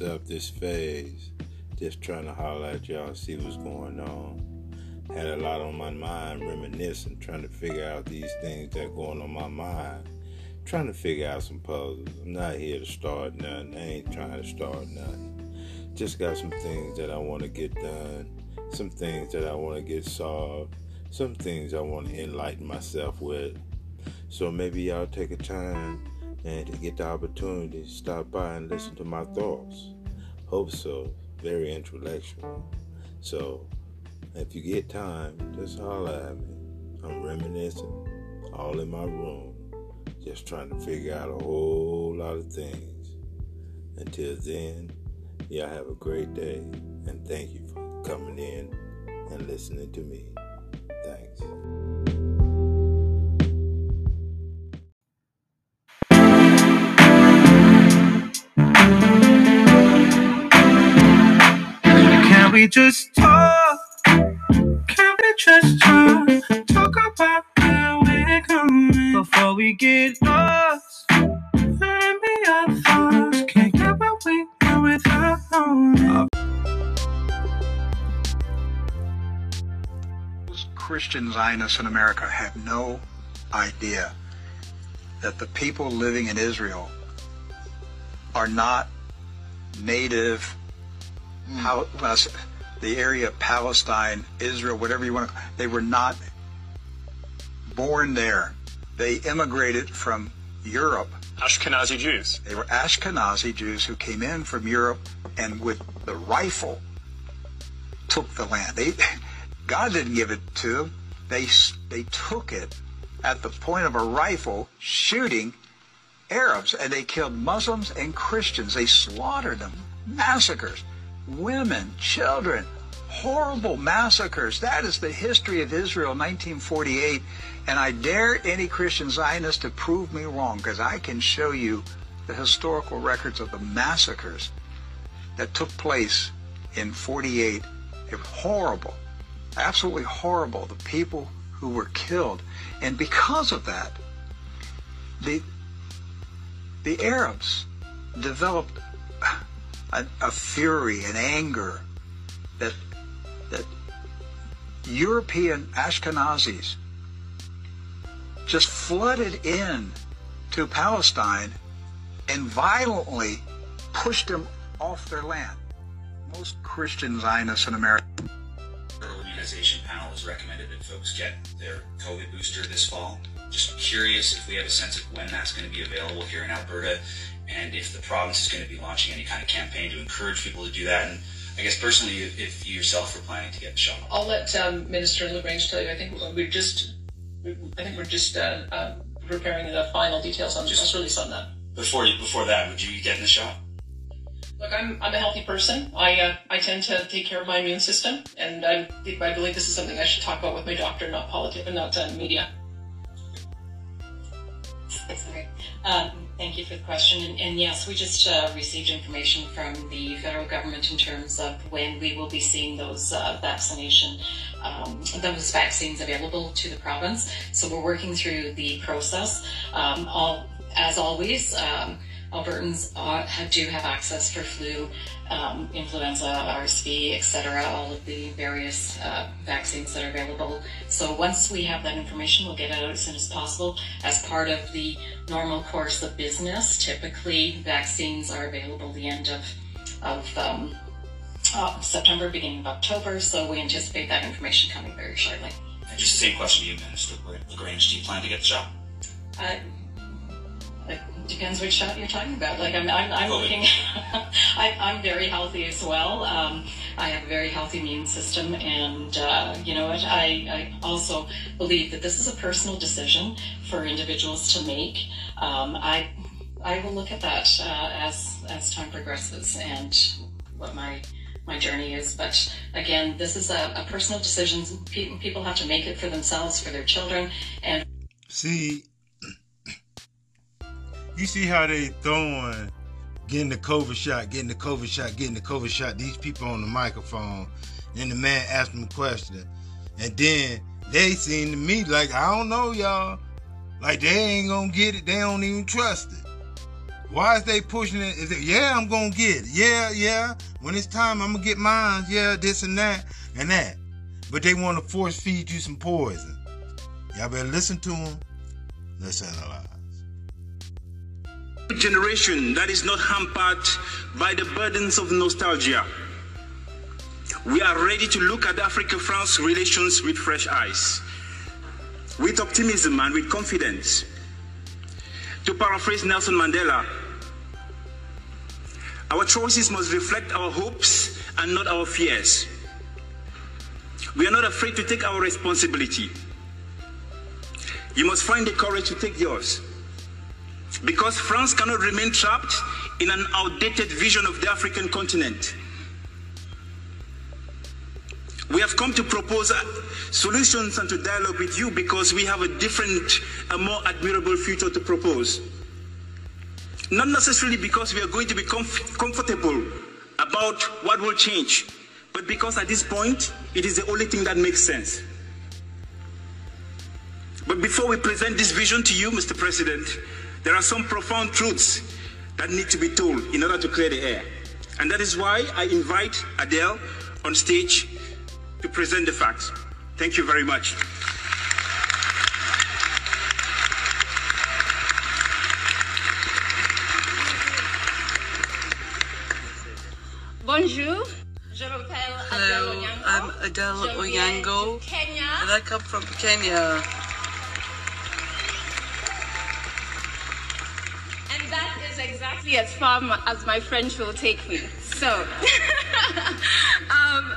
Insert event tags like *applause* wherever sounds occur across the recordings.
myself this phase, just trying to holler at y'all, see what's going on. Had a lot on my mind, reminiscing, trying to figure out these things that are going on my mind. Trying to figure out some puzzles. I'm not here to start nothing. I ain't trying to start nothing. Just got some things that I want to get done, some things that I want to get solved, some things I want to enlighten myself with. So maybe y'all take a time and to get the opportunity to stop by and listen to my thoughts. Hope so. Very intellectual. So if you get time, just holler at me. I'm reminiscing, all in my room, just trying to figure out a whole lot of things. Until then, y'all have a great day, and thank you for coming in and listening to me. We just talk? Can we just talk? Talk about where we're going before we get lost. Let me our thoughts. Can't get what we want without knowing. Christian Zionists in America have no idea that the people living in Israel are not native, Pal- well, s- the area of Palestine, Israel, whatever you want to, they were not born there. They immigrated from Europe. Ashkenazi Jews. They were Ashkenazi Jews who came in from Europe and with the rifle took the land. They, *laughs* God didn't give it to them. They, they took it at the point of a rifle shooting Arabs and they killed Muslims and Christians. They slaughtered them. Massacres. Women, children. Horrible massacres. That is the history of Israel 1948. And I dare any Christian Zionist to prove me wrong because I can show you the historical records of the massacres that took place in 48. They were horrible. Absolutely horrible. The people who were killed. And because of that, the the Arabs developed a, a fury, an anger that that European Ashkenazis just flooded in to Palestine and violently pushed them off their land. Most Christian Zionists in America immunization panel has recommended that folks get their COVID booster this fall. Just curious if we have a sense of when that's going to be available here in Alberta and if the province is going to be launching any kind of campaign to encourage people to do that. And I guess personally, if if you yourself are planning to get the shot. I'll let um, Minister LaGrange tell you. I think we're just, I think we're just uh, uh, preparing the final details on just release on that. Before you, before that, would you be getting the shot? Look, I'm, I'm a healthy person. I uh, I tend to take care of my immune system, and I I believe this is something I should talk about with my doctor, not politics, and not uh, media. Sorry. Um, Thank you for the question. And, and yes, we just uh, received information from the federal government in terms of when we will be seeing those uh, vaccination, um, those vaccines available to the province. So we're working through the process. Um, all, as always, um, Albertans uh, have, do have access for flu, um, influenza, RSV, etc. All of the various uh, vaccines that are available. So once we have that information, we'll get it out as soon as possible. As part of the normal course of business, typically vaccines are available the end of of um, uh, September, beginning of October. So we anticipate that information coming very shortly. Just the same question to you, Minister LaGrange. Do you plan to get the shot? Uh, it depends which shot you're talking about. Like I'm, I'm, I'm looking. I, *laughs* I'm very healthy as well. Um, I have a very healthy immune system, and uh, you know what? I, I also believe that this is a personal decision for individuals to make. Um, I, I will look at that uh, as as time progresses and what my my journey is. But again, this is a, a personal decision. People have to make it for themselves, for their children, and See, you see how they throwing getting the COVID shot, getting the COVID shot, getting the COVID shot. These people on the microphone, and the man asked them a question, and then they seem to me like I don't know y'all, like they ain't gonna get it. They don't even trust it. Why is they pushing it? Is it yeah, I'm gonna get it. Yeah, yeah. When it's time, I'm gonna get mine. Yeah, this and that and that. But they want to force feed you some poison. Y'all better listen to them. Let's analyze. Generation that is not hampered by the burdens of nostalgia. We are ready to look at Africa France relations with fresh eyes, with optimism and with confidence. To paraphrase Nelson Mandela, our choices must reflect our hopes and not our fears. We are not afraid to take our responsibility. You must find the courage to take yours. Because France cannot remain trapped in an outdated vision of the African continent. We have come to propose uh, solutions and to dialogue with you because we have a different, a more admirable future to propose. Not necessarily because we are going to be comf- comfortable about what will change, but because at this point, it is the only thing that makes sense. But before we present this vision to you, Mr. President, there are some profound truths that need to be told in order to clear the air. And that is why I invite Adele on stage to present the facts. Thank you very much. Bonjour, je m'appelle Adele Hello, I'm Adele Je viens Onyango, du Kenya. and I come from Kenya. As far as my French will take me. So, *laughs* um,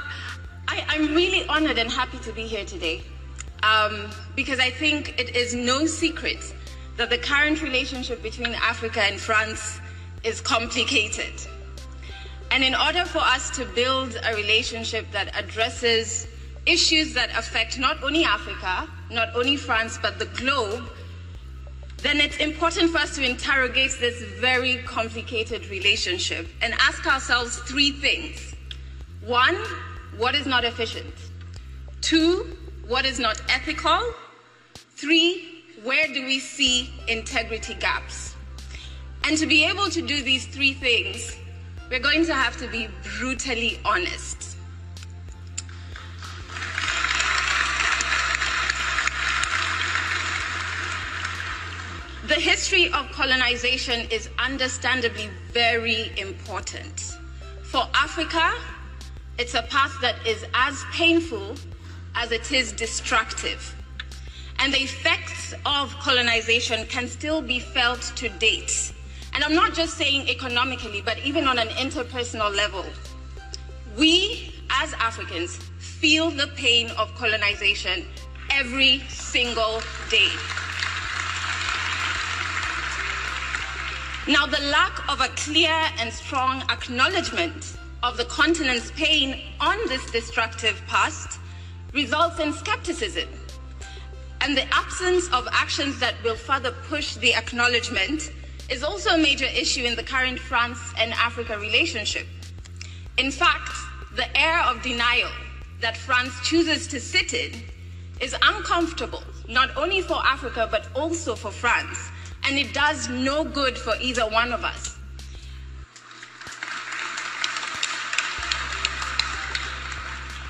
I, I'm really honored and happy to be here today um, because I think it is no secret that the current relationship between Africa and France is complicated. And in order for us to build a relationship that addresses issues that affect not only Africa, not only France, but the globe, then it's important for us to interrogate this very complicated relationship and ask ourselves three things. One, what is not efficient? Two, what is not ethical? Three, where do we see integrity gaps? And to be able to do these three things, we're going to have to be brutally honest. The history of colonization is understandably very important. For Africa, it's a path that is as painful as it is destructive. And the effects of colonization can still be felt to date. And I'm not just saying economically, but even on an interpersonal level. We, as Africans, feel the pain of colonization every single day. Now, the lack of a clear and strong acknowledgement of the continent's pain on this destructive past results in skepticism. And the absence of actions that will further push the acknowledgement is also a major issue in the current France and Africa relationship. In fact, the air of denial that France chooses to sit in is uncomfortable, not only for Africa, but also for France. And it does no good for either one of us.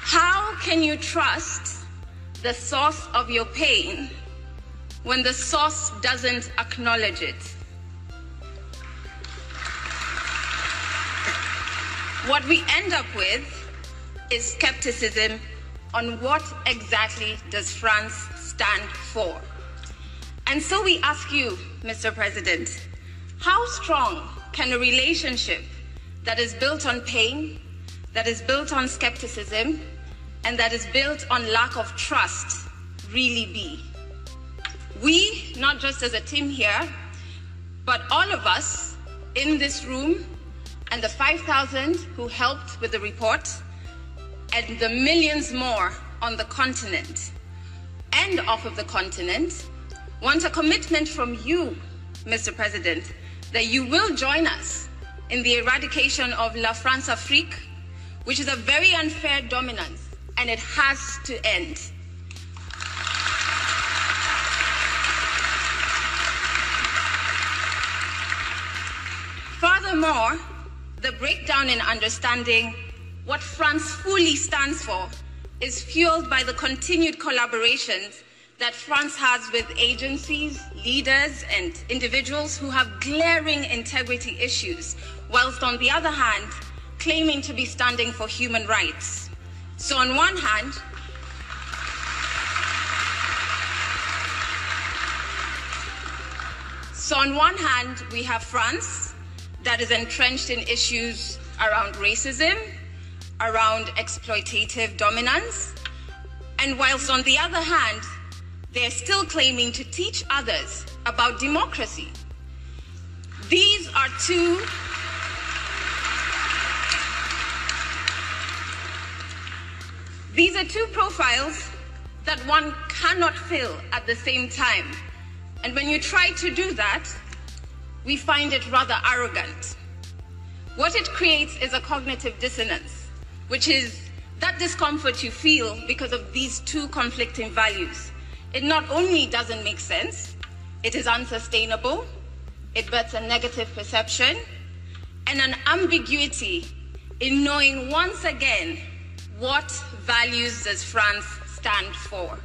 How can you trust the source of your pain when the source doesn't acknowledge it? What we end up with is skepticism on what exactly does France stand for. And so we ask you, Mr. President, how strong can a relationship that is built on pain, that is built on skepticism, and that is built on lack of trust really be? We, not just as a team here, but all of us in this room and the 5,000 who helped with the report, and the millions more on the continent and off of the continent, want a commitment from you, Mr. President, that you will join us in the eradication of La Françafrique, which is a very unfair dominance, and it has to end. Furthermore, the breakdown in understanding what France fully stands for is fueled by the continued collaborations that France has with agencies, leaders, and individuals who have glaring integrity issues, whilst on the other hand, claiming to be standing for human rights. So, on one hand, so on one hand, we have France that is entrenched in issues around racism, around exploitative dominance, and whilst on the other hand, they're still claiming to teach others about democracy. These are two These are two profiles that one cannot fill at the same time. And when you try to do that, we find it rather arrogant. What it creates is a cognitive dissonance, which is that discomfort you feel because of these two conflicting values. It not only doesn't make sense, it is unsustainable, it births a negative perception, and an ambiguity in knowing once again what values does France stand for.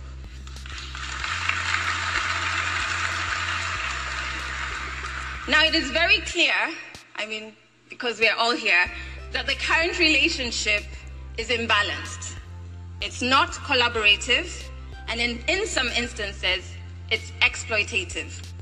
Now, it is very clear, I mean, because we are all here, that the current relationship is imbalanced. It's not collaborative, and in, in some instances, it's exploitative.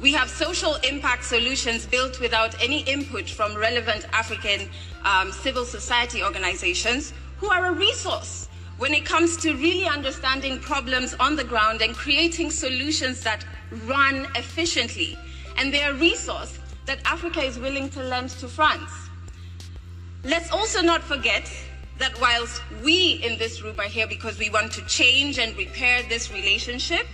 We have social impact solutions built without any input from relevant African um, civil society organizations who are a resource when it comes to really understanding problems on the ground and creating solutions that run efficiently. And they're a resource that Africa is willing to lend to France. Let's also not forget that whilst we in this room are here because we want to change and repair this relationship,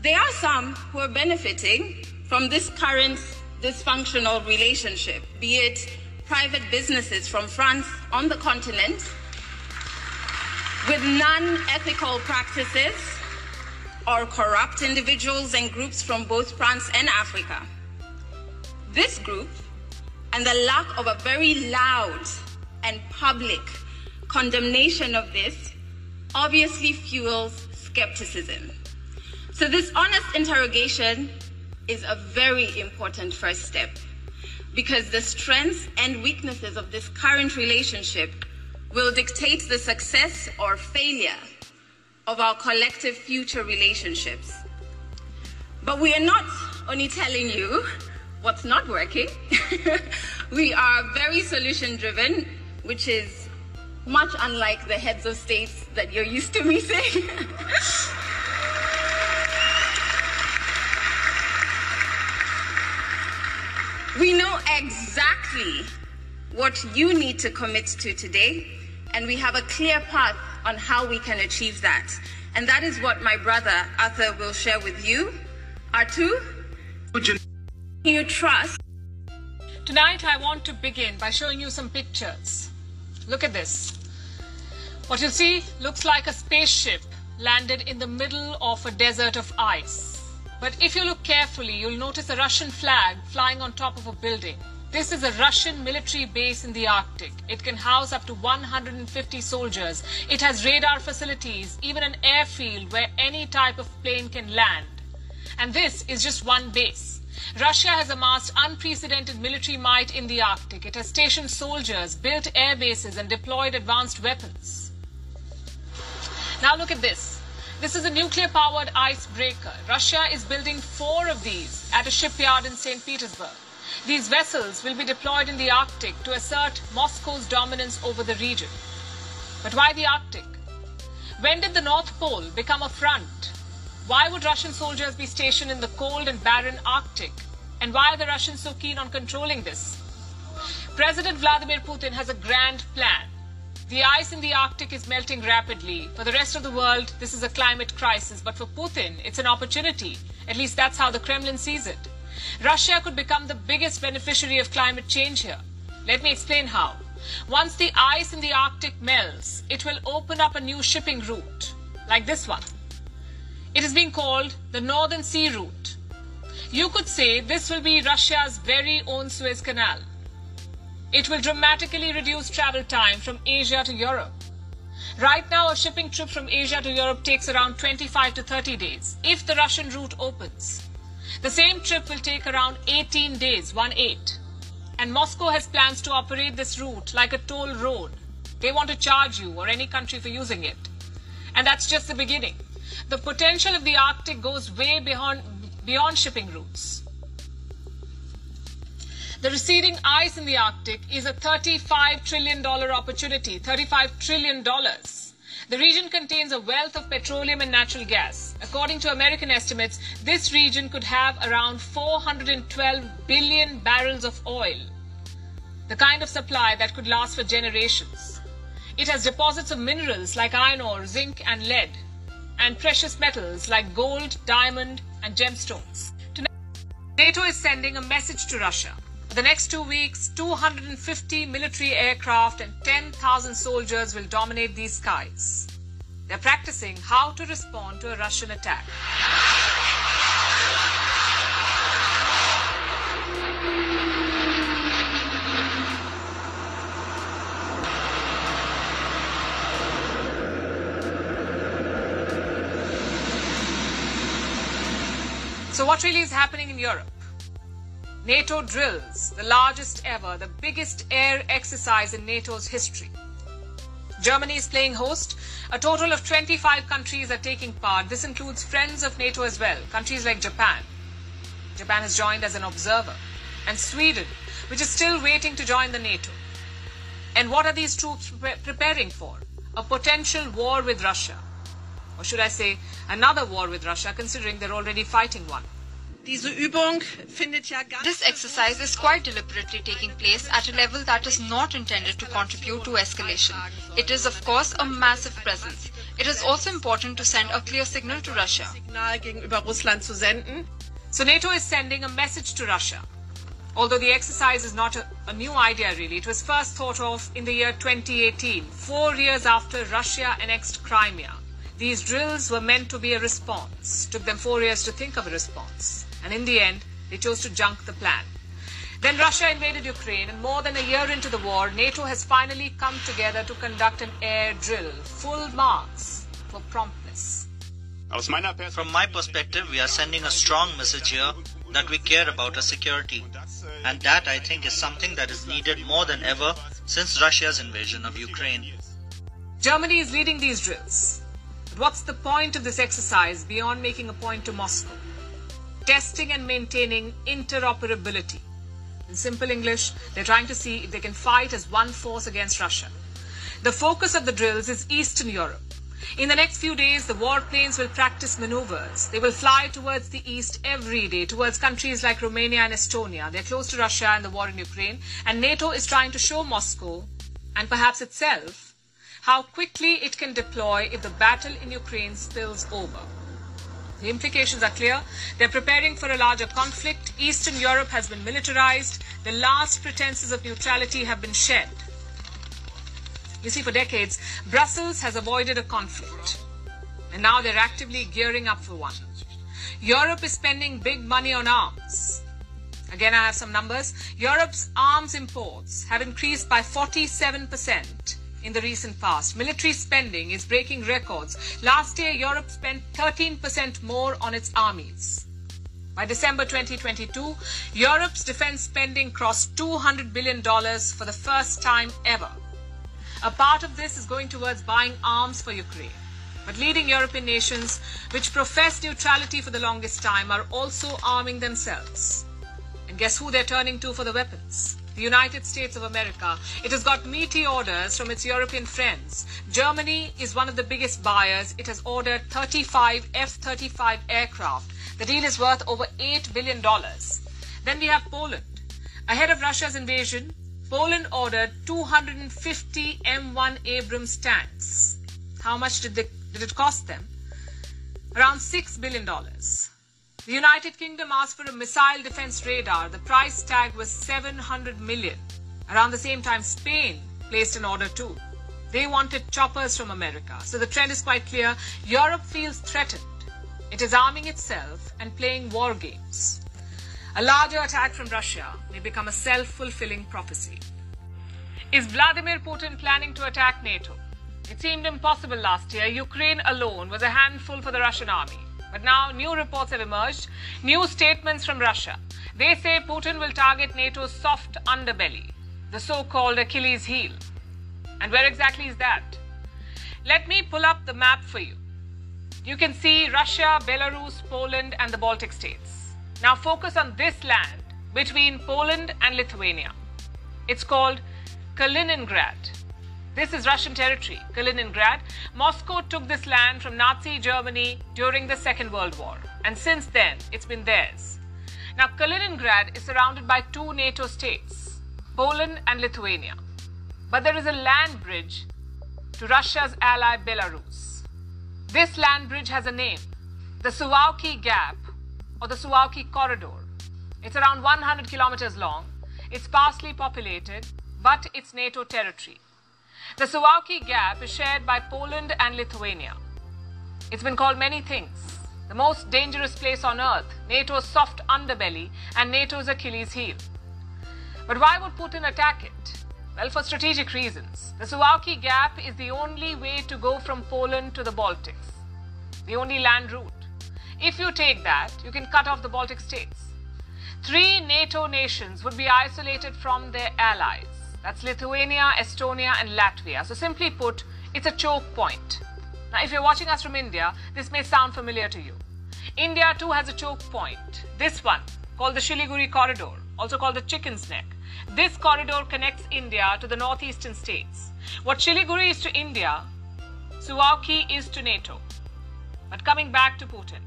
there are some who are benefiting from this current dysfunctional relationship, be it private businesses from France on the continent with non ethical practices or corrupt individuals and groups from both France and Africa. This group and the lack of a very loud and public condemnation of this obviously fuels skepticism. So, this honest interrogation is a very important first step because the strengths and weaknesses of this current relationship will dictate the success or failure of our collective future relationships. But we are not only telling you what's not working, *laughs* we are very solution driven, which is much unlike the heads of states that you're used to meeting. *laughs* we know exactly what you need to commit to today, and we have a clear path on how we can achieve that. And that is what my brother Arthur will share with you. Artu, you trust? Tonight, I want to begin by showing you some pictures. Look at this. What you'll see looks like a spaceship landed in the middle of a desert of ice. But if you look carefully, you'll notice a Russian flag flying on top of a building. This is a Russian military base in the Arctic. It can house up to 150 soldiers. It has radar facilities, even an airfield where any type of plane can land. And this is just one base. Russia has amassed unprecedented military might in the Arctic. It has stationed soldiers, built air bases, and deployed advanced weapons. Now look at this. This is a nuclear powered icebreaker. Russia is building four of these at a shipyard in St. Petersburg. These vessels will be deployed in the Arctic to assert Moscow's dominance over the region. But why the Arctic? When did the North Pole become a front? Why would Russian soldiers be stationed in the cold and barren Arctic? And why are the Russians so keen on controlling this? President Vladimir Putin has a grand plan. The ice in the Arctic is melting rapidly. For the rest of the world, this is a climate crisis. But for Putin, it's an opportunity. At least that's how the Kremlin sees it. Russia could become the biggest beneficiary of climate change here. Let me explain how. Once the ice in the Arctic melts, it will open up a new shipping route, like this one. It is being called the Northern Sea Route. You could say this will be Russia's very own Suez Canal. It will dramatically reduce travel time from Asia to Europe. Right now, a shipping trip from Asia to Europe takes around 25 to 30 days if the Russian route opens. The same trip will take around 18 days, 1 8. And Moscow has plans to operate this route like a toll road. They want to charge you or any country for using it. And that's just the beginning. The potential of the Arctic goes way beyond, beyond shipping routes. The receding ice in the Arctic is a $35 trillion opportunity. $35 trillion. The region contains a wealth of petroleum and natural gas. According to American estimates, this region could have around 412 billion barrels of oil, the kind of supply that could last for generations. It has deposits of minerals like iron ore, zinc, and lead, and precious metals like gold, diamond, and gemstones. NATO is sending a message to Russia. For the next two weeks, 250 military aircraft and 10,000 soldiers will dominate these skies. They're practicing how to respond to a Russian attack. So, what really is happening in Europe? NATO drills, the largest ever, the biggest air exercise in NATO's history. Germany is playing host. A total of 25 countries are taking part. This includes friends of NATO as well, countries like Japan. Japan has joined as an observer. And Sweden, which is still waiting to join the NATO. And what are these troops pre- preparing for? A potential war with Russia. Or should I say, another war with Russia, considering they're already fighting one. This exercise is quite deliberately taking place at a level that is not intended to contribute to escalation. It is, of course, a massive presence. It is also important to send a clear signal to Russia. So NATO is sending a message to Russia. Although the exercise is not a, a, new idea really, it was first thought of in the year 2018, four years after Russia annexed Crimea. These drills were meant to be a response. It Took them four years to think of a response and in the end, they chose to junk the plan. Then Russia invaded Ukraine, and more than a year into the war, NATO has finally come together to conduct an air drill. Full marks for promptness. From my perspective, we are sending a strong message here that we care about our security. And that, I think, is something that is needed more than ever since Russia's invasion of Ukraine. Germany is leading these drills. But what's the point of this exercise beyond making a point to Moscow? Testing and maintaining interoperability. In simple English, they're trying to see if they can fight as one force against Russia. The focus of the drills is Eastern Europe. In the next few days, the warplanes will practice maneuvers. They will fly towards the east every day, towards countries like Romania and Estonia. They're close to Russia and the war in Ukraine. And NATO is trying to show Moscow, and perhaps itself, how quickly it can deploy if the battle in Ukraine spills over. The implications are clear. They're preparing for a larger conflict. Eastern Europe has been militarized. The last pretenses of neutrality have been shed. You see, for decades, Brussels has avoided a conflict. And now they're actively gearing up for one. Europe is spending big money on arms. Again, I have some numbers. Europe's arms imports have increased by 47% in the recent past. Military spending is breaking records. Last year, Europe spent 13% more on its armies. By December 2022, Europe's defense spending crossed $200 billion for the first time ever. A part of this is going towards buying arms for Ukraine. But leading European nations, which profess neutrality for the longest time, are also arming themselves. And guess who they're turning to for the weapons? The United States of America. It has got meaty orders from its European friends. Germany is one of the biggest buyers. It has ordered 35 F 35 aircraft. The deal is worth over $8 billion. Then we have Poland. Ahead of Russia's invasion, Poland ordered 250 M1 Abrams tanks. How much did, they, did it cost them? Around $6 billion. The United Kingdom asked for a missile defense radar. The price tag was 700 million. Around the same time, Spain placed an order too. They wanted choppers from America. So the trend is quite clear. Europe feels threatened. It is arming itself and playing war games. A larger attack from Russia may become a self fulfilling prophecy. Is Vladimir Putin planning to attack NATO? It seemed impossible last year. Ukraine alone was a handful for the Russian army. But now new reports have emerged, new statements from Russia. They say Putin will target NATO's soft underbelly, the so called Achilles heel. And where exactly is that? Let me pull up the map for you. You can see Russia, Belarus, Poland, and the Baltic states. Now focus on this land between Poland and Lithuania. It's called Kaliningrad. This is Russian territory, Kaliningrad. Moscow took this land from Nazi Germany during the Second World War, and since then it's been theirs. Now, Kaliningrad is surrounded by two NATO states, Poland and Lithuania. But there is a land bridge to Russia's ally Belarus. This land bridge has a name, the Suwalki Gap or the Suwalki Corridor. It's around 100 kilometers long. It's sparsely populated, but it's NATO territory. The Suwalki Gap is shared by Poland and Lithuania. It's been called many things the most dangerous place on earth, NATO's soft underbelly, and NATO's Achilles heel. But why would Putin attack it? Well, for strategic reasons. The Suwalki Gap is the only way to go from Poland to the Baltics, the only land route. If you take that, you can cut off the Baltic states. Three NATO nations would be isolated from their allies. That's Lithuania, Estonia, and Latvia. So, simply put, it's a choke point. Now, if you're watching us from India, this may sound familiar to you. India too has a choke point. This one, called the Siliguri Corridor, also called the Chicken's Neck. This corridor connects India to the northeastern states. What Siliguri is to India, Suwalki is to NATO. But coming back to Putin,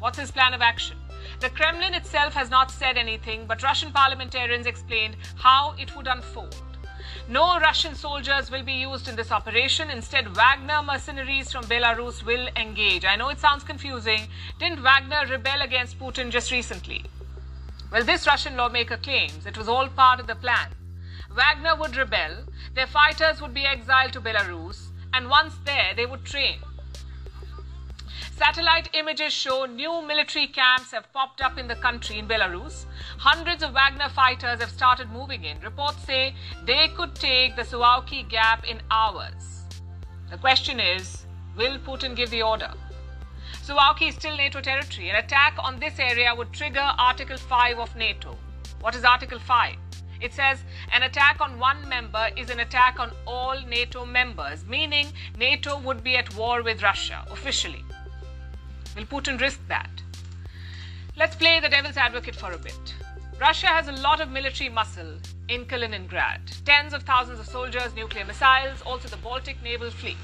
what's his plan of action? The Kremlin itself has not said anything, but Russian parliamentarians explained how it would unfold. No Russian soldiers will be used in this operation. Instead, Wagner mercenaries from Belarus will engage. I know it sounds confusing. Didn't Wagner rebel against Putin just recently? Well, this Russian lawmaker claims it was all part of the plan. Wagner would rebel, their fighters would be exiled to Belarus, and once there, they would train. Satellite images show new military camps have popped up in the country in Belarus. Hundreds of Wagner fighters have started moving in. Reports say they could take the Suwalki Gap in hours. The question is will Putin give the order? Suwalki is still NATO territory. An attack on this area would trigger Article 5 of NATO. What is Article 5? It says an attack on one member is an attack on all NATO members, meaning NATO would be at war with Russia officially. Will Putin risk that? Let's play the devil's advocate for a bit. Russia has a lot of military muscle in Kaliningrad tens of thousands of soldiers, nuclear missiles, also the Baltic naval fleet.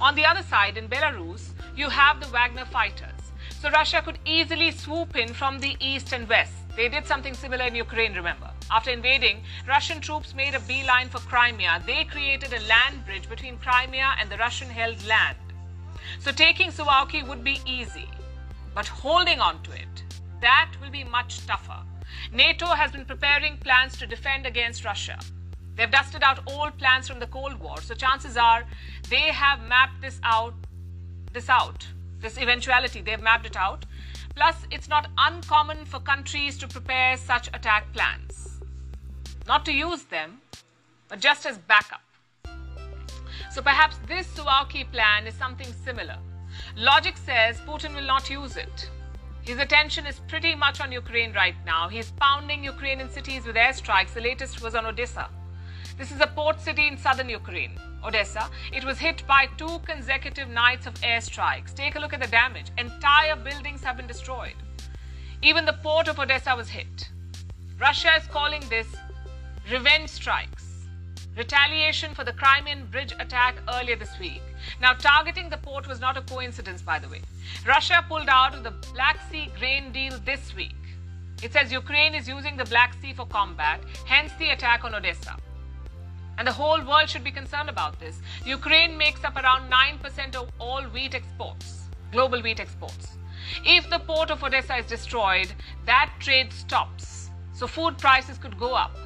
On the other side, in Belarus, you have the Wagner fighters. So Russia could easily swoop in from the east and west. They did something similar in Ukraine, remember. After invading, Russian troops made a beeline for Crimea. They created a land bridge between Crimea and the Russian held land. So taking Suwalki would be easy, but holding on to it, that will be much tougher. NATO has been preparing plans to defend against Russia. They've dusted out old plans from the Cold War, so chances are they have mapped this out, this out, this eventuality, they've mapped it out. Plus, it's not uncommon for countries to prepare such attack plans. Not to use them, but just as backup. So perhaps this Suwalki plan is something similar. Logic says Putin will not use it. His attention is pretty much on Ukraine right now. He is pounding Ukrainian cities with airstrikes. The latest was on Odessa. This is a port city in southern Ukraine, Odessa. It was hit by two consecutive nights of airstrikes. Take a look at the damage. Entire buildings have been destroyed. Even the port of Odessa was hit. Russia is calling this revenge strikes retaliation for the Crimean bridge attack earlier this week. Now, targeting the port was not a coincidence, by the way. Russia pulled out of the Black Sea grain deal this week. It says Ukraine is using the Black Sea for combat, hence the attack on Odessa. And the whole world should be concerned about this. Ukraine makes up around 9% of all wheat exports, global wheat exports. If the port of Odessa is destroyed, that trade stops. So food prices could go up.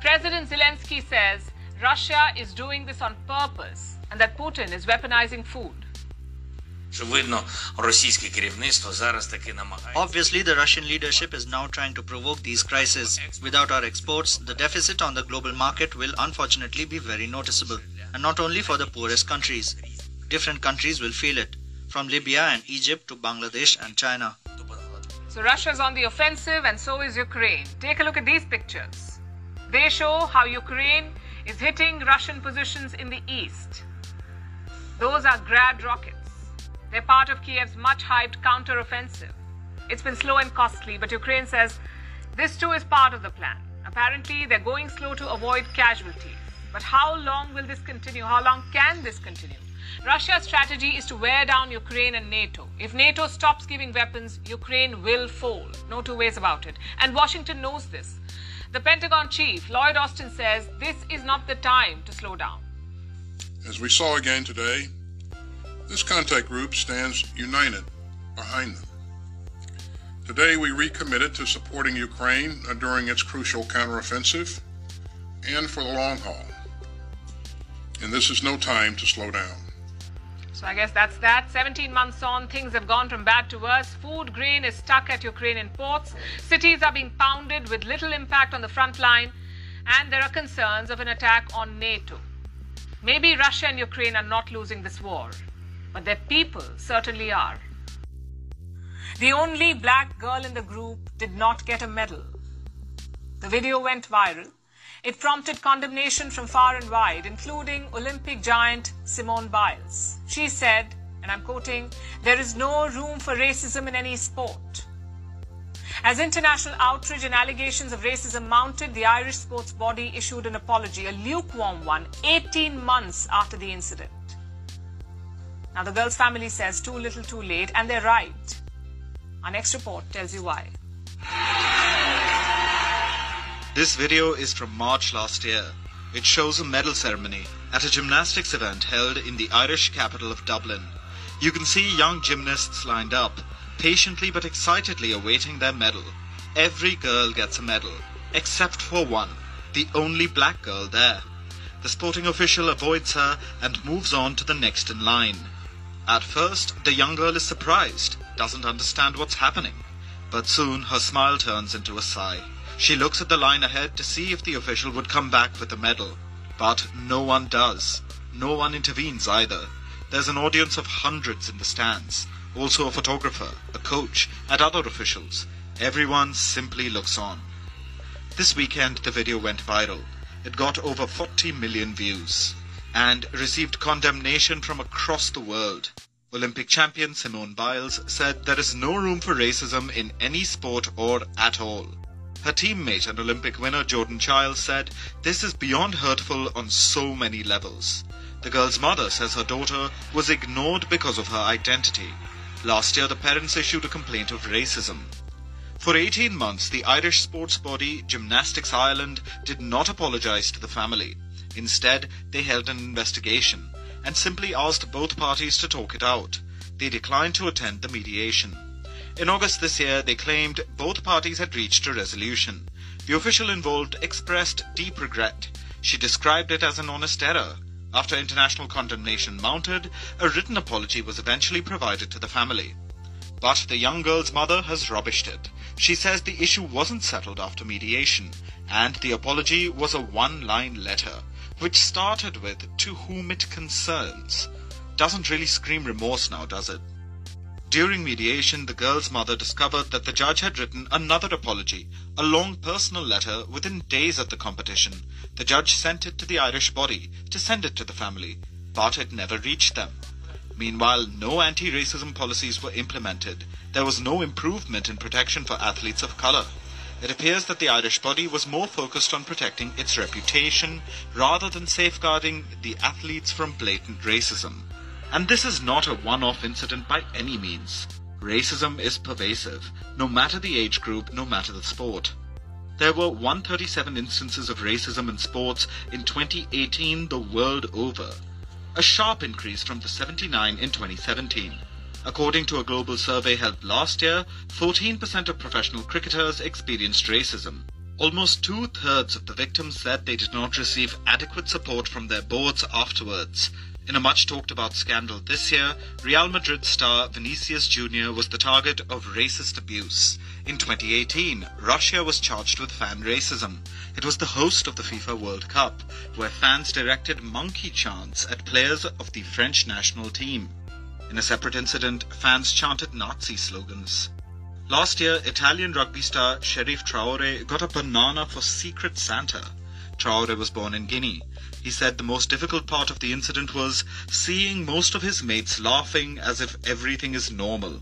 President Zelensky says Russia is doing this on purpose and that Putin is weaponizing food. Obviously, the Russian leadership is now trying to provoke these crises. Without our exports, the deficit on the global market will unfortunately be very noticeable. And not only for the poorest countries. Different countries will feel it, from Libya and Egypt to Bangladesh and China. So Russia is on the offensive and so is Ukraine. Take a look at these pictures. They show how Ukraine is hitting Russian positions in the east. Those are Grad rockets. They're part of Kiev's much hyped counter-offensive. It's been slow and costly, but Ukraine says this too is part of the plan. Apparently, they're going slow to avoid casualties. But how long will this continue? How long can this continue? Russia's strategy is to wear down Ukraine and NATO. If NATO stops giving weapons, Ukraine will fall. No two ways about it. And Washington knows this. The Pentagon chief, Lloyd Austin, says this is not the time to slow down. As we saw again today, this contact group stands united behind them. Today, we recommitted to supporting Ukraine during its crucial counteroffensive and for the long haul. And this is no time to slow down. So I guess that's that. 17 months on, things have gone from bad to worse. Food grain is stuck at Ukrainian ports. Cities are being pounded with little impact on the front line. And there are concerns of an attack on NATO. Maybe Russia and Ukraine are not losing this war but their people certainly are. The only black girl in the group did not get a medal. The video went viral. It prompted condemnation from far and wide, including Olympic giant Simone Biles. She said, and I'm quoting, there is no room for racism in any sport. As international outrage and allegations of racism mounted, the Irish sports body issued an apology, a lukewarm one, 18 months after the incident. Now, the girl's family says too little too late, and they're right. Our next report tells you why. This video is from March last year. It shows a medal ceremony at a gymnastics event held in the Irish capital of Dublin. You can see young gymnasts lined up, patiently but excitedly awaiting their medal. Every girl gets a medal, except for one, the only black girl there. The sporting official avoids her and moves on to the next in line. At first, the young girl is surprised, doesn't understand what's happening. But soon her smile turns into a sigh. She looks at the line ahead to see if the official would come back with a medal. But no one does. No one intervenes either. There's an audience of hundreds in the stands. Also a photographer, a coach, and other officials. Everyone simply looks on. This weekend the video went viral. It got over 40 million views and received condemnation from across the world. Olympic champion Simone Biles said there is no room for racism in any sport or at all. Her teammate and Olympic winner Jordan Chiles said this is beyond hurtful on so many levels. The girl's mother says her daughter was ignored because of her identity. Last year, the parents issued a complaint of racism. For 18 months, the Irish sports body Gymnastics Ireland did not apologise to the family. Instead, they held an investigation and simply asked both parties to talk it out. They declined to attend the mediation. In August this year, they claimed both parties had reached a resolution. The official involved expressed deep regret. She described it as an honest error. After international condemnation mounted, a written apology was eventually provided to the family. But the young girl's mother has rubbished it. She says the issue wasn't settled after mediation, and the apology was a one-line letter which started with To Whom It Concerns, doesn't really scream remorse now, does it? During mediation, the girl's mother discovered that the judge had written another apology, a long personal letter, within days of the competition. The judge sent it to the Irish body to send it to the family, but it never reached them. Meanwhile, no anti-racism policies were implemented. There was no improvement in protection for athletes of colour. It appears that the Irish body was more focused on protecting its reputation rather than safeguarding the athletes from blatant racism. And this is not a one-off incident by any means. Racism is pervasive, no matter the age group, no matter the sport. There were 137 instances of racism in sports in 2018 the world over, a sharp increase from the 79 in 2017. According to a global survey held last year, 14% of professional cricketers experienced racism. Almost two-thirds of the victims said they did not receive adequate support from their boards afterwards. In a much talked about scandal this year, Real Madrid star Vinicius Jr. was the target of racist abuse. In 2018, Russia was charged with fan racism. It was the host of the FIFA World Cup, where fans directed monkey chants at players of the French national team. In a separate incident, fans chanted Nazi slogans. Last year, Italian rugby star Cherif Traore got a banana for Secret Santa. Traore was born in Guinea. He said the most difficult part of the incident was seeing most of his mates laughing as if everything is normal.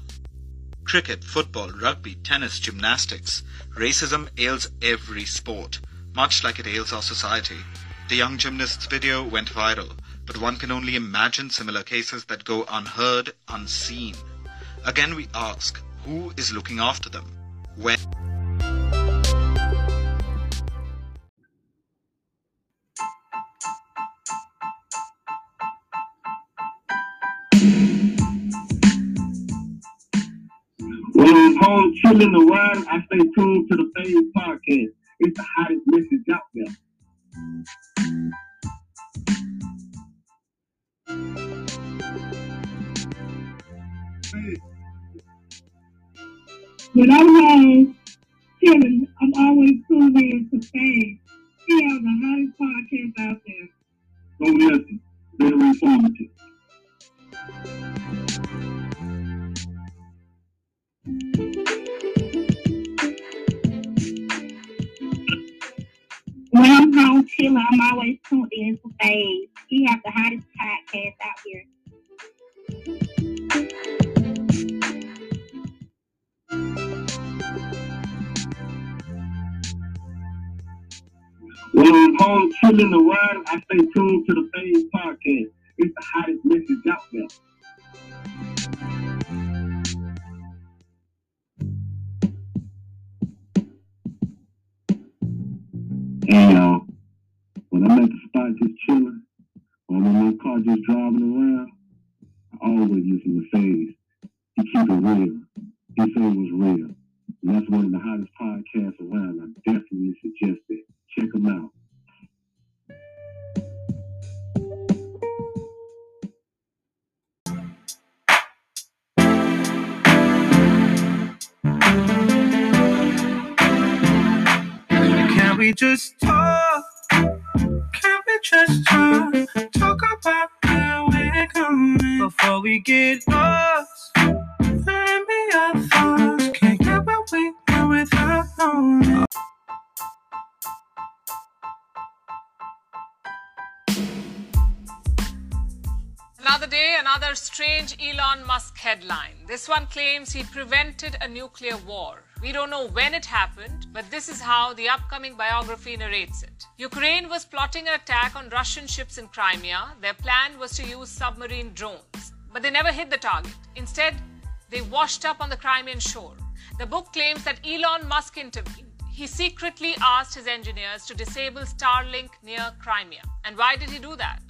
Cricket, football, rugby, tennis, gymnastics. Racism ails every sport, much like it ails our society. The young gymnast's video went viral, but one can only imagine similar cases that go unheard, unseen. Again, we ask, who is looking after them? When? When chilling the world, I stay tuned to the Phase Podcast. It's the hottest message out there. When I'm home chilling, I'm always This one claims he prevented a nuclear war. We don't know when it happened, but this is how the upcoming biography narrates it. Ukraine was plotting an attack on Russian ships in Crimea. Their plan was to use submarine drones, but they never hit the target. Instead, they washed up on the Crimean shore. The book claims that Elon Musk intervened. He secretly asked his engineers to disable Starlink near Crimea. And why did he do that?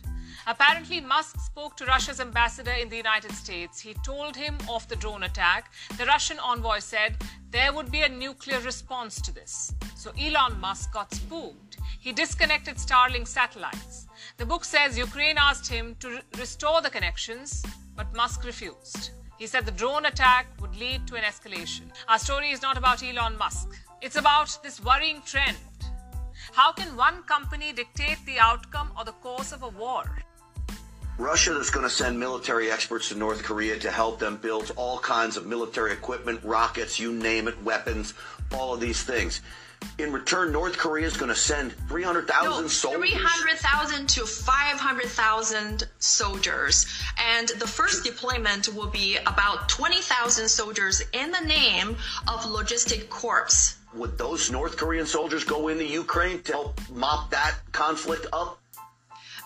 Apparently, Musk spoke to Russia's ambassador in the United States. He told him of the drone attack. The Russian envoy said there would be a nuclear response to this. So Elon Musk got spooked. He disconnected Starlink satellites. The book says Ukraine asked him to re- restore the connections, but Musk refused. He said the drone attack would lead to an escalation. Our story is not about Elon Musk, it's about this worrying trend. How can one company dictate the outcome or the course of a war? Russia is going to send military experts to North Korea to help them build all kinds of military equipment, rockets, you name it, weapons, all of these things. In return, North Korea is going to send 300,000 No, soldiers. 300,000 to 500,000 soldiers. And the first deployment will be about 20,000 soldiers in the name of Logistic Corps. Would those North Korean soldiers go into Ukraine to help mop that conflict up?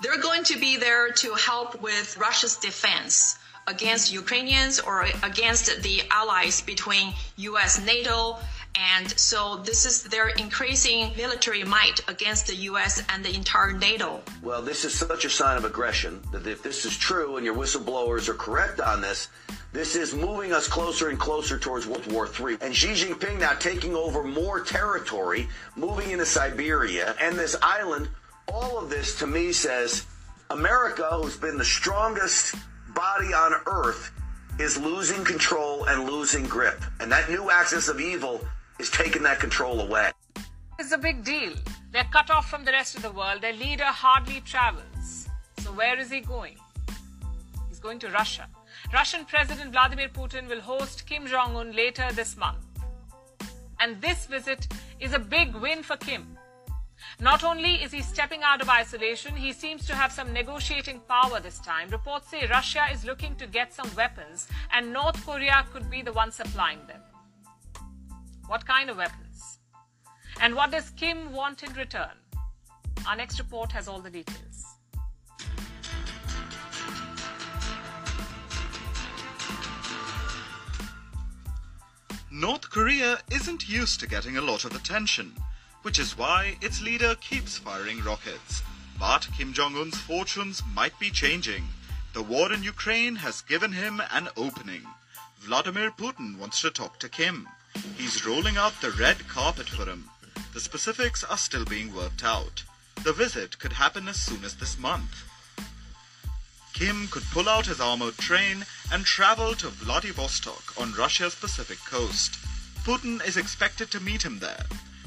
They're going to be there to help with Russia's defense against Ukrainians or against the allies between US, NATO, and so this is their increasing military might against the US and the entire NATO. Well, this is such a sign of aggression that if this is true and your whistleblowers are correct on this, this is moving us closer and closer towards World War III. And Xi Jinping now taking over more territory, moving into Siberia and this island. All of this to me says America, who's been the strongest body on earth, is losing control and losing grip. And that new axis of evil is taking that control away. It's a big deal. They're cut off from the rest of the world. Their leader hardly travels. So where is he going? He's going to Russia. Russian President Vladimir Putin will host Kim Jong un later this month. And this visit is a big win for Kim. Not only is he stepping out of isolation, he seems to have some negotiating power this time. Reports say Russia is looking to get some weapons, and North Korea could be the one supplying them. What kind of weapons? And what does Kim want in return? Our next report has all the details. North Korea isn't used to getting a lot of attention, which is why its leader keeps firing rockets. But Kim Jong un's fortunes might be changing. The war in Ukraine has given him an opening. Vladimir Putin wants to talk to Kim. He's rolling out the red carpet for him. The specifics are still being worked out. The visit could happen as soon as this month. Kim could pull out his armored train and travel to Vladivostok on Russia's Pacific coast. Putin is expected to meet him there.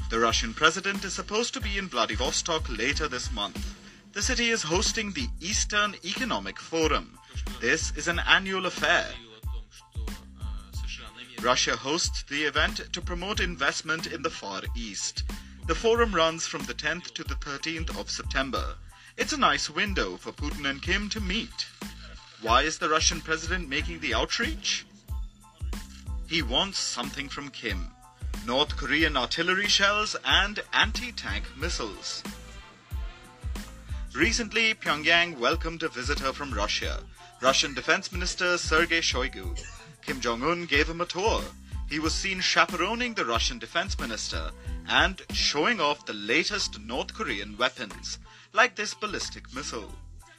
The Russian president is supposed to be in Vladivostok later this month. The city is hosting the Eastern Economic Forum. This is an annual affair. Russia hosts the event to promote investment in the Far East. The forum runs from the 10th to the 13th of September. It's a nice window for Putin and Kim to meet. Why is the Russian president making the outreach? He wants something from Kim North Korean artillery shells and anti tank missiles. Recently, Pyongyang welcomed a visitor from Russia, Russian Defense Minister Sergei Shoigu. Kim Jong un gave him a tour. He was seen chaperoning the Russian Defense Minister and showing off the latest North Korean weapons like this ballistic missile.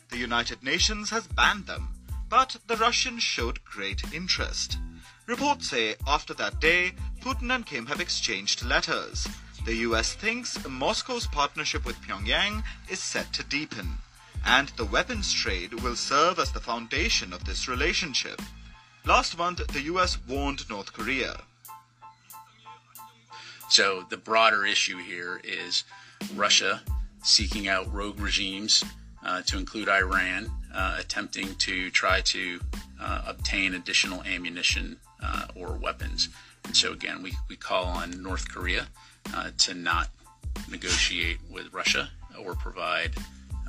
The United Nations has banned them, but the Russians showed great interest. Reports say after that day, Putin and Kim have exchanged letters. The US thinks Moscow's partnership with Pyongyang is set to deepen, and the weapons trade will serve as the foundation of this relationship. Last month, the US warned North Korea. So the broader issue here is Russia seeking out rogue regimes, uh, to include Iran, uh, attempting to try to uh, obtain additional ammunition uh, or weapons. And so, again, we, we call on North Korea uh, to not negotiate with Russia or provide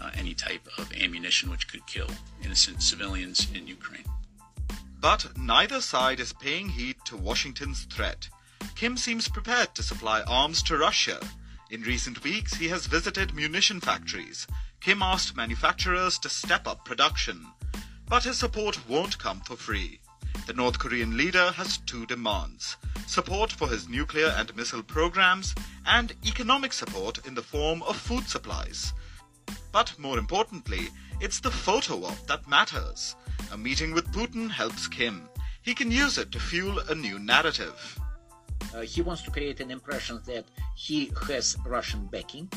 uh, any type of ammunition which could kill innocent civilians in Ukraine. But neither side is paying heed to Washington's threat. Kim seems prepared to supply arms to Russia in recent weeks, he has visited munition factories. Kim asked manufacturers to step up production. But his support won't come for free. The North Korean leader has two demands support for his nuclear and missile programs, and economic support in the form of food supplies. But more importantly, it's the photo op that matters. A meeting with Putin helps Kim. He can use it to fuel a new narrative. Uh, he wants to create an impression that he has Russian backing,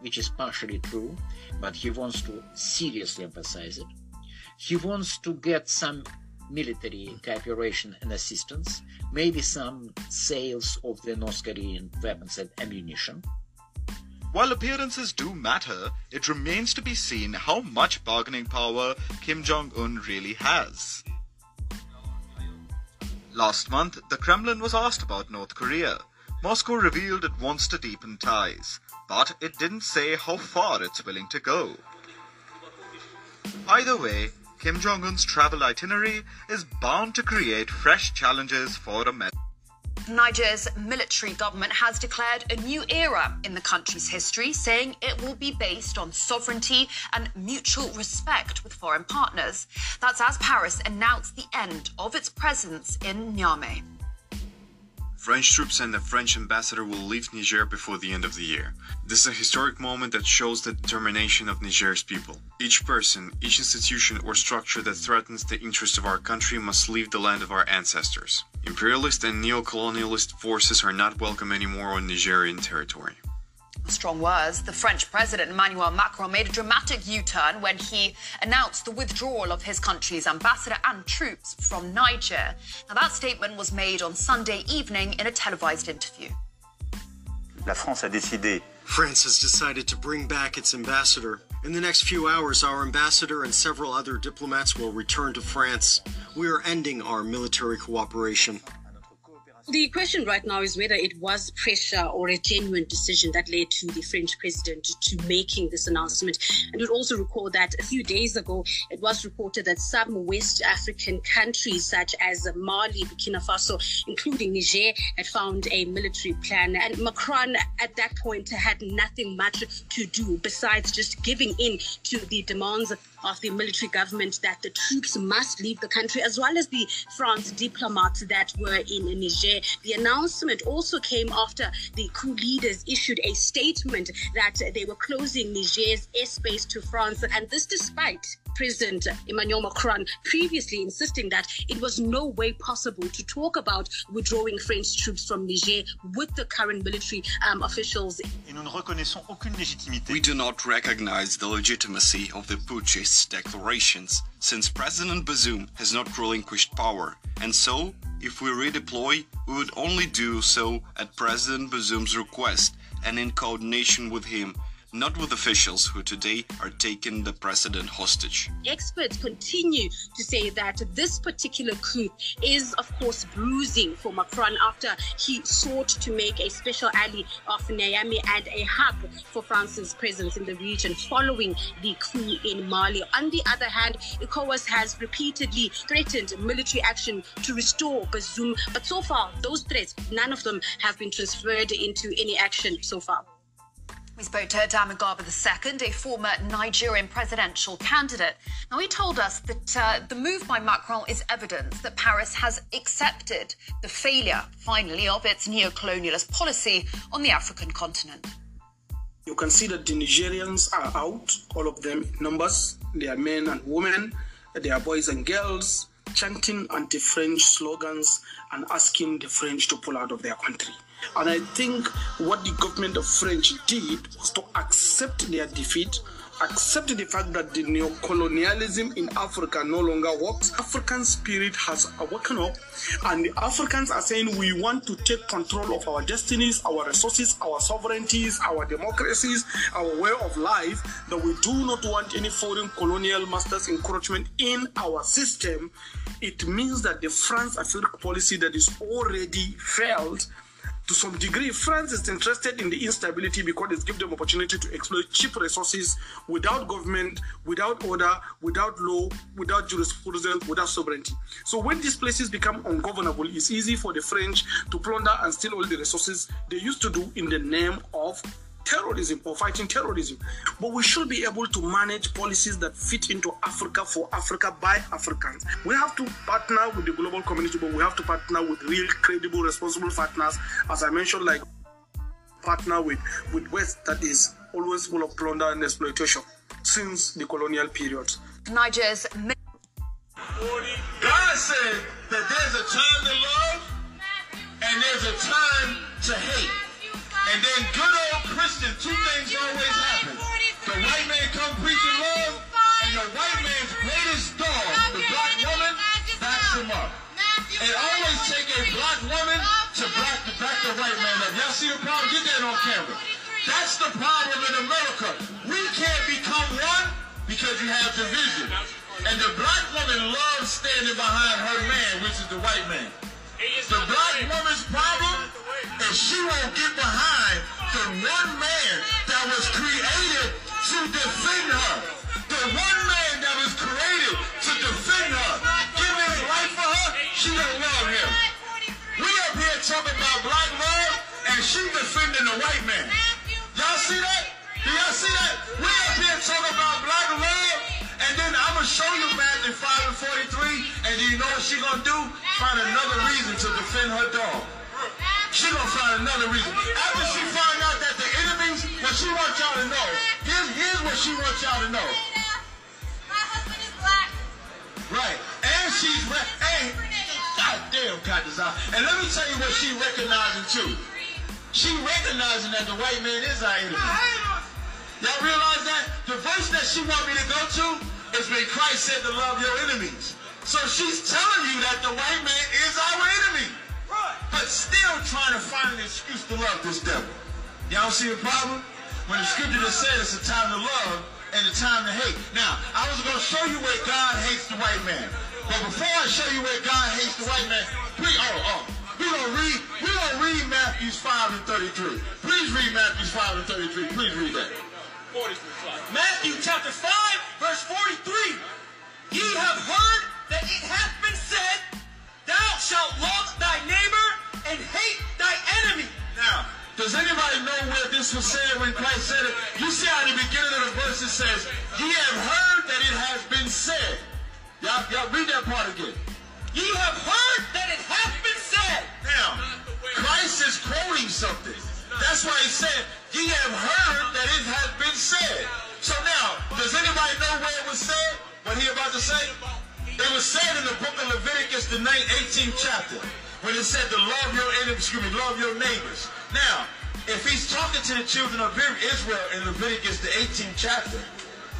which is partially true, but he wants to seriously emphasize it. He wants to get some military cooperation and assistance, maybe some sales of the North Korean weapons and ammunition. While appearances do matter, it remains to be seen how much bargaining power Kim Jong un really has. Last month, the Kremlin was asked about North Korea. Moscow revealed it wants to deepen ties, but it didn't say how far it's willing to go. Either way, Kim Jong un's travel itinerary is bound to create fresh challenges for America. Niger's military government has declared a new era in the country's history, saying it will be based on sovereignty and mutual respect with foreign partners. That's as Paris announced the end of its presence in Niamey. French troops and the French ambassador will leave Niger before the end of the year. This is a historic moment that shows the determination of Niger's people. Each person, each institution or structure that threatens the interests of our country must leave the land of our ancestors. Imperialist and neo-colonialist forces are not welcome anymore on Nigerian territory. Strong words. The French President Emmanuel Macron made a dramatic U turn when he announced the withdrawal of his country's ambassador and troops from Niger. Now, that statement was made on Sunday evening in a televised interview. La France a décidé. France has decided to bring back its ambassador. In the next few hours, our ambassador and several other diplomats will return to France. We are ending our military cooperation. The question right now is whether it was pressure or a genuine decision that led to the French president to making this announcement. And we'd also recall that a few days ago, it was reported that some West African countries, such as Mali, Burkina Faso, including Niger, had found a military plan. And Macron, at that point, had nothing much to do besides just giving in to the demands of the military government that the troops must leave the country, as well as the France diplomats that were in Niger. The announcement also came after the coup leaders issued a statement that they were closing Niger's airspace to France, and this despite President Emmanuel Macron previously insisting that it was no way possible to talk about withdrawing French troops from Niger with the current military um, officials. We do not recognize the legitimacy of the putschist declarations, since President Bazoum has not relinquished power, and so, if we redeploy, we would only do so at President Bazoum's request and in coordination with him not with officials who today are taking the president hostage. Experts continue to say that this particular coup is, of course, bruising for Macron after he sought to make a special ally of Niamey and a hub for France's presence in the region following the coup in Mali. On the other hand, ECOWAS has repeatedly threatened military action to restore Bazoum, but so far, those threats, none of them have been transferred into any action so far. We spoke to Dan Mugabe II, a former Nigerian presidential candidate. Now, he told us that uh, the move by Macron is evidence that Paris has accepted the failure, finally, of its neo-colonialist policy on the African continent. You can see that the Nigerians are out, all of them in numbers. They are men and women, they are boys and girls, chanting anti-French slogans and asking the French to pull out of their country. And I think what the government of French did was to accept their defeat, accept the fact that the neo-colonialism in Africa no longer works. African spirit has woken up and the Africans are saying we want to take control of our destinies, our resources, our sovereignties, our democracies, our way of life, that we do not want any foreign colonial masters encroachment in our system. It means that the Françafrique policy that is already failed to some degree, France is interested in the instability because it gives them opportunity to exploit cheap resources without government, without order, without law, without jurisprudence, without sovereignty. So when these places become ungovernable, it's easy for the French to plunder and steal all the resources they used to do in the name of terrorism or fighting terrorism. But we should be able to manage policies that fit into Africa for Africa by Africans. We have to partner with the global community, but we have to partner with real, credible, responsible partners. As I mentioned, like partner with, with West that is always full of plunder and exploitation since the colonial period. Niger's. God said that there's a time to love and there's a time to hate. And then good old Christian, two things always happen. The white man come preaching love, and the white man's greatest dog, the black woman, backs him up. It always take a black woman to back the, back the white man up. Y'all see the problem? Get that on camera. That's the problem in America. We can't become one because you have division. And the black woman loves standing behind her man, which is the white man. The black woman's problem is she won't get behind the one man that was created to defend her. The one man that was created to defend her. Giving his life for her, she don't love him. We up here talking about black love, and she defending the white man. Y'all see that? Do y'all see that? We up here talking about black love, and then I'm gonna show you Matthew 5 and 43, and you know what she gonna do? Find another reason to defend her dog. She gonna find another reason. After she find out that the enemies, what she wants y'all to know, here's, here's what she wants y'all to know. My husband is black. Right. And she's, re- and, God this. And let me tell you what she recognizing too. She recognizing that the white man is our enemy. Y'all realize that? The verse that she want me to go to is when Christ said to love your enemies. So she's telling you that the white man is our enemy. But still trying to find an excuse to love this devil. Y'all see a problem? When the scripture just said it's a time to love and a time to hate. Now, I was going to show you where God hates the white man. But before I show you where God hates the white man, please, oh, oh, we don't read, we don't read Matthews 5 and 33. Please read Matthews 5 and 33. Please read that. Matthew chapter 5, verse 43. Ye have heard that it hath been said, Thou shalt love thy neighbor and hate thy enemy. Now, does anybody know where this was said when Christ said it? You see how the beginning of the verse it says, Ye have heard that it has been said. Y'all, y'all read that part again. Ye have heard that it hath been said. Now, Christ is quoting something. That's why he said, Ye have heard that it has been said. So now, does anybody know where it was said? What he about to say? It was said in the book of Leviticus, the 18th chapter, when it said to love your enemies, excuse me, love your neighbors. Now, if he's talking to the children of Israel in Leviticus, the 18th chapter,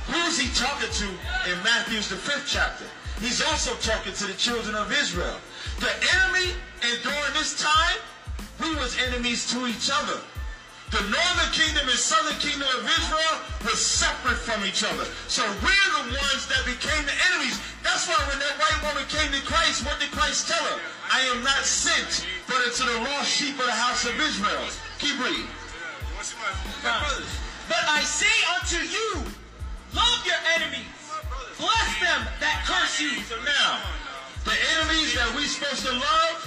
who's he talking to in Matthew's, the 5th chapter? He's also talking to the children of Israel. The enemy, and during this time, we was enemies to each other. The northern kingdom and southern kingdom of Israel were separate from each other. So we're the ones that became the enemies. That's why when that white woman came to Christ, what did Christ tell her? I am not sent, but into the lost sheep of the house of Israel. Keep reading. But I say unto you, love your enemies. Bless them that curse you. Now, the enemies that we're supposed to love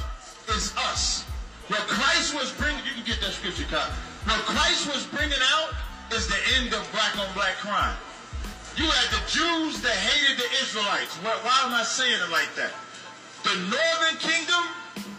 is us. What Christ was bringing, you can get that scripture copy. What Christ was bringing out is the end of black on black crime. You had the Jews that hated the Israelites. Why, why am I saying it like that? The northern kingdom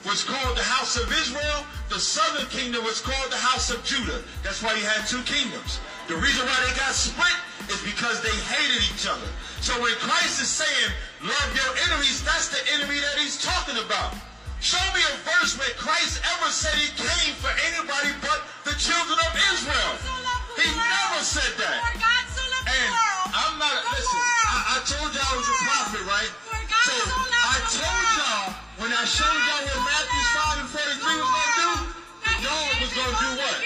was called the house of Israel. The southern kingdom was called the house of Judah. That's why you had two kingdoms. The reason why they got split is because they hated each other. So when Christ is saying, love your enemies, that's the enemy that he's talking about. Show me a verse where Christ ever said he came for anybody but the children of Israel. He never said that. And I'm not, listen, I, I told y'all I was a prophet, right? So I told y'all when I showed y'all what Matthew 5 and 43 was going to do, y'all was going to do what?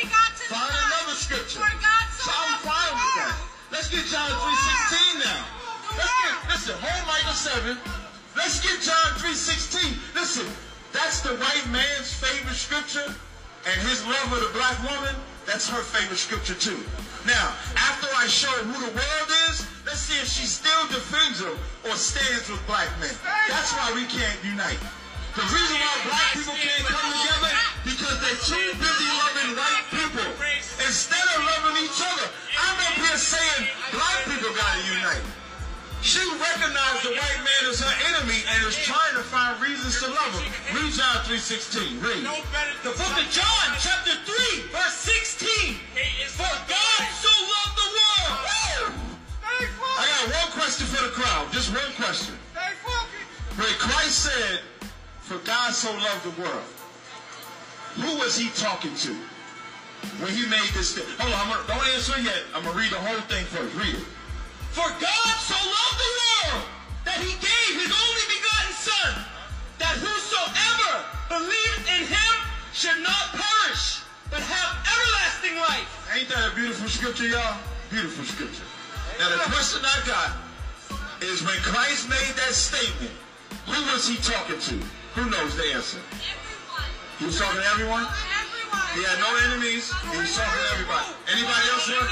Find another scripture. So I'm fine with that. Let's get John 3.16 now. Let's get, listen, hold Micah 7. Let's get John 3.16. Listen, that's the white man's favorite scripture, and his love of the black woman, that's her favorite scripture too. Now, after I show who the world is, let's see if she still defends them or stands with black men. That's why we can't unite. The reason why black people can't come together because they're too busy She recognized the white man as her enemy and is trying to find reasons to love him. Read John 3.16. Read. The book of John, chapter 3, verse 16. For God so loved the world. I got one question for the crowd. Just one question. When Christ said, for God so loved the world, who was he talking to? When he made this. Hold on, I'm gonna, don't answer yet. I'm going to read the whole thing first. Read it. For God so loved the world that he gave his only begotten Son, that whosoever believeth in him should not perish, but have everlasting life. Ain't that a beautiful scripture, y'all? Beautiful scripture. Now the question I got is when Christ made that statement, who was he talking to? Who knows the answer? Everyone. He was talking to everyone? He had no enemies. He was talking to everybody. Anybody else here?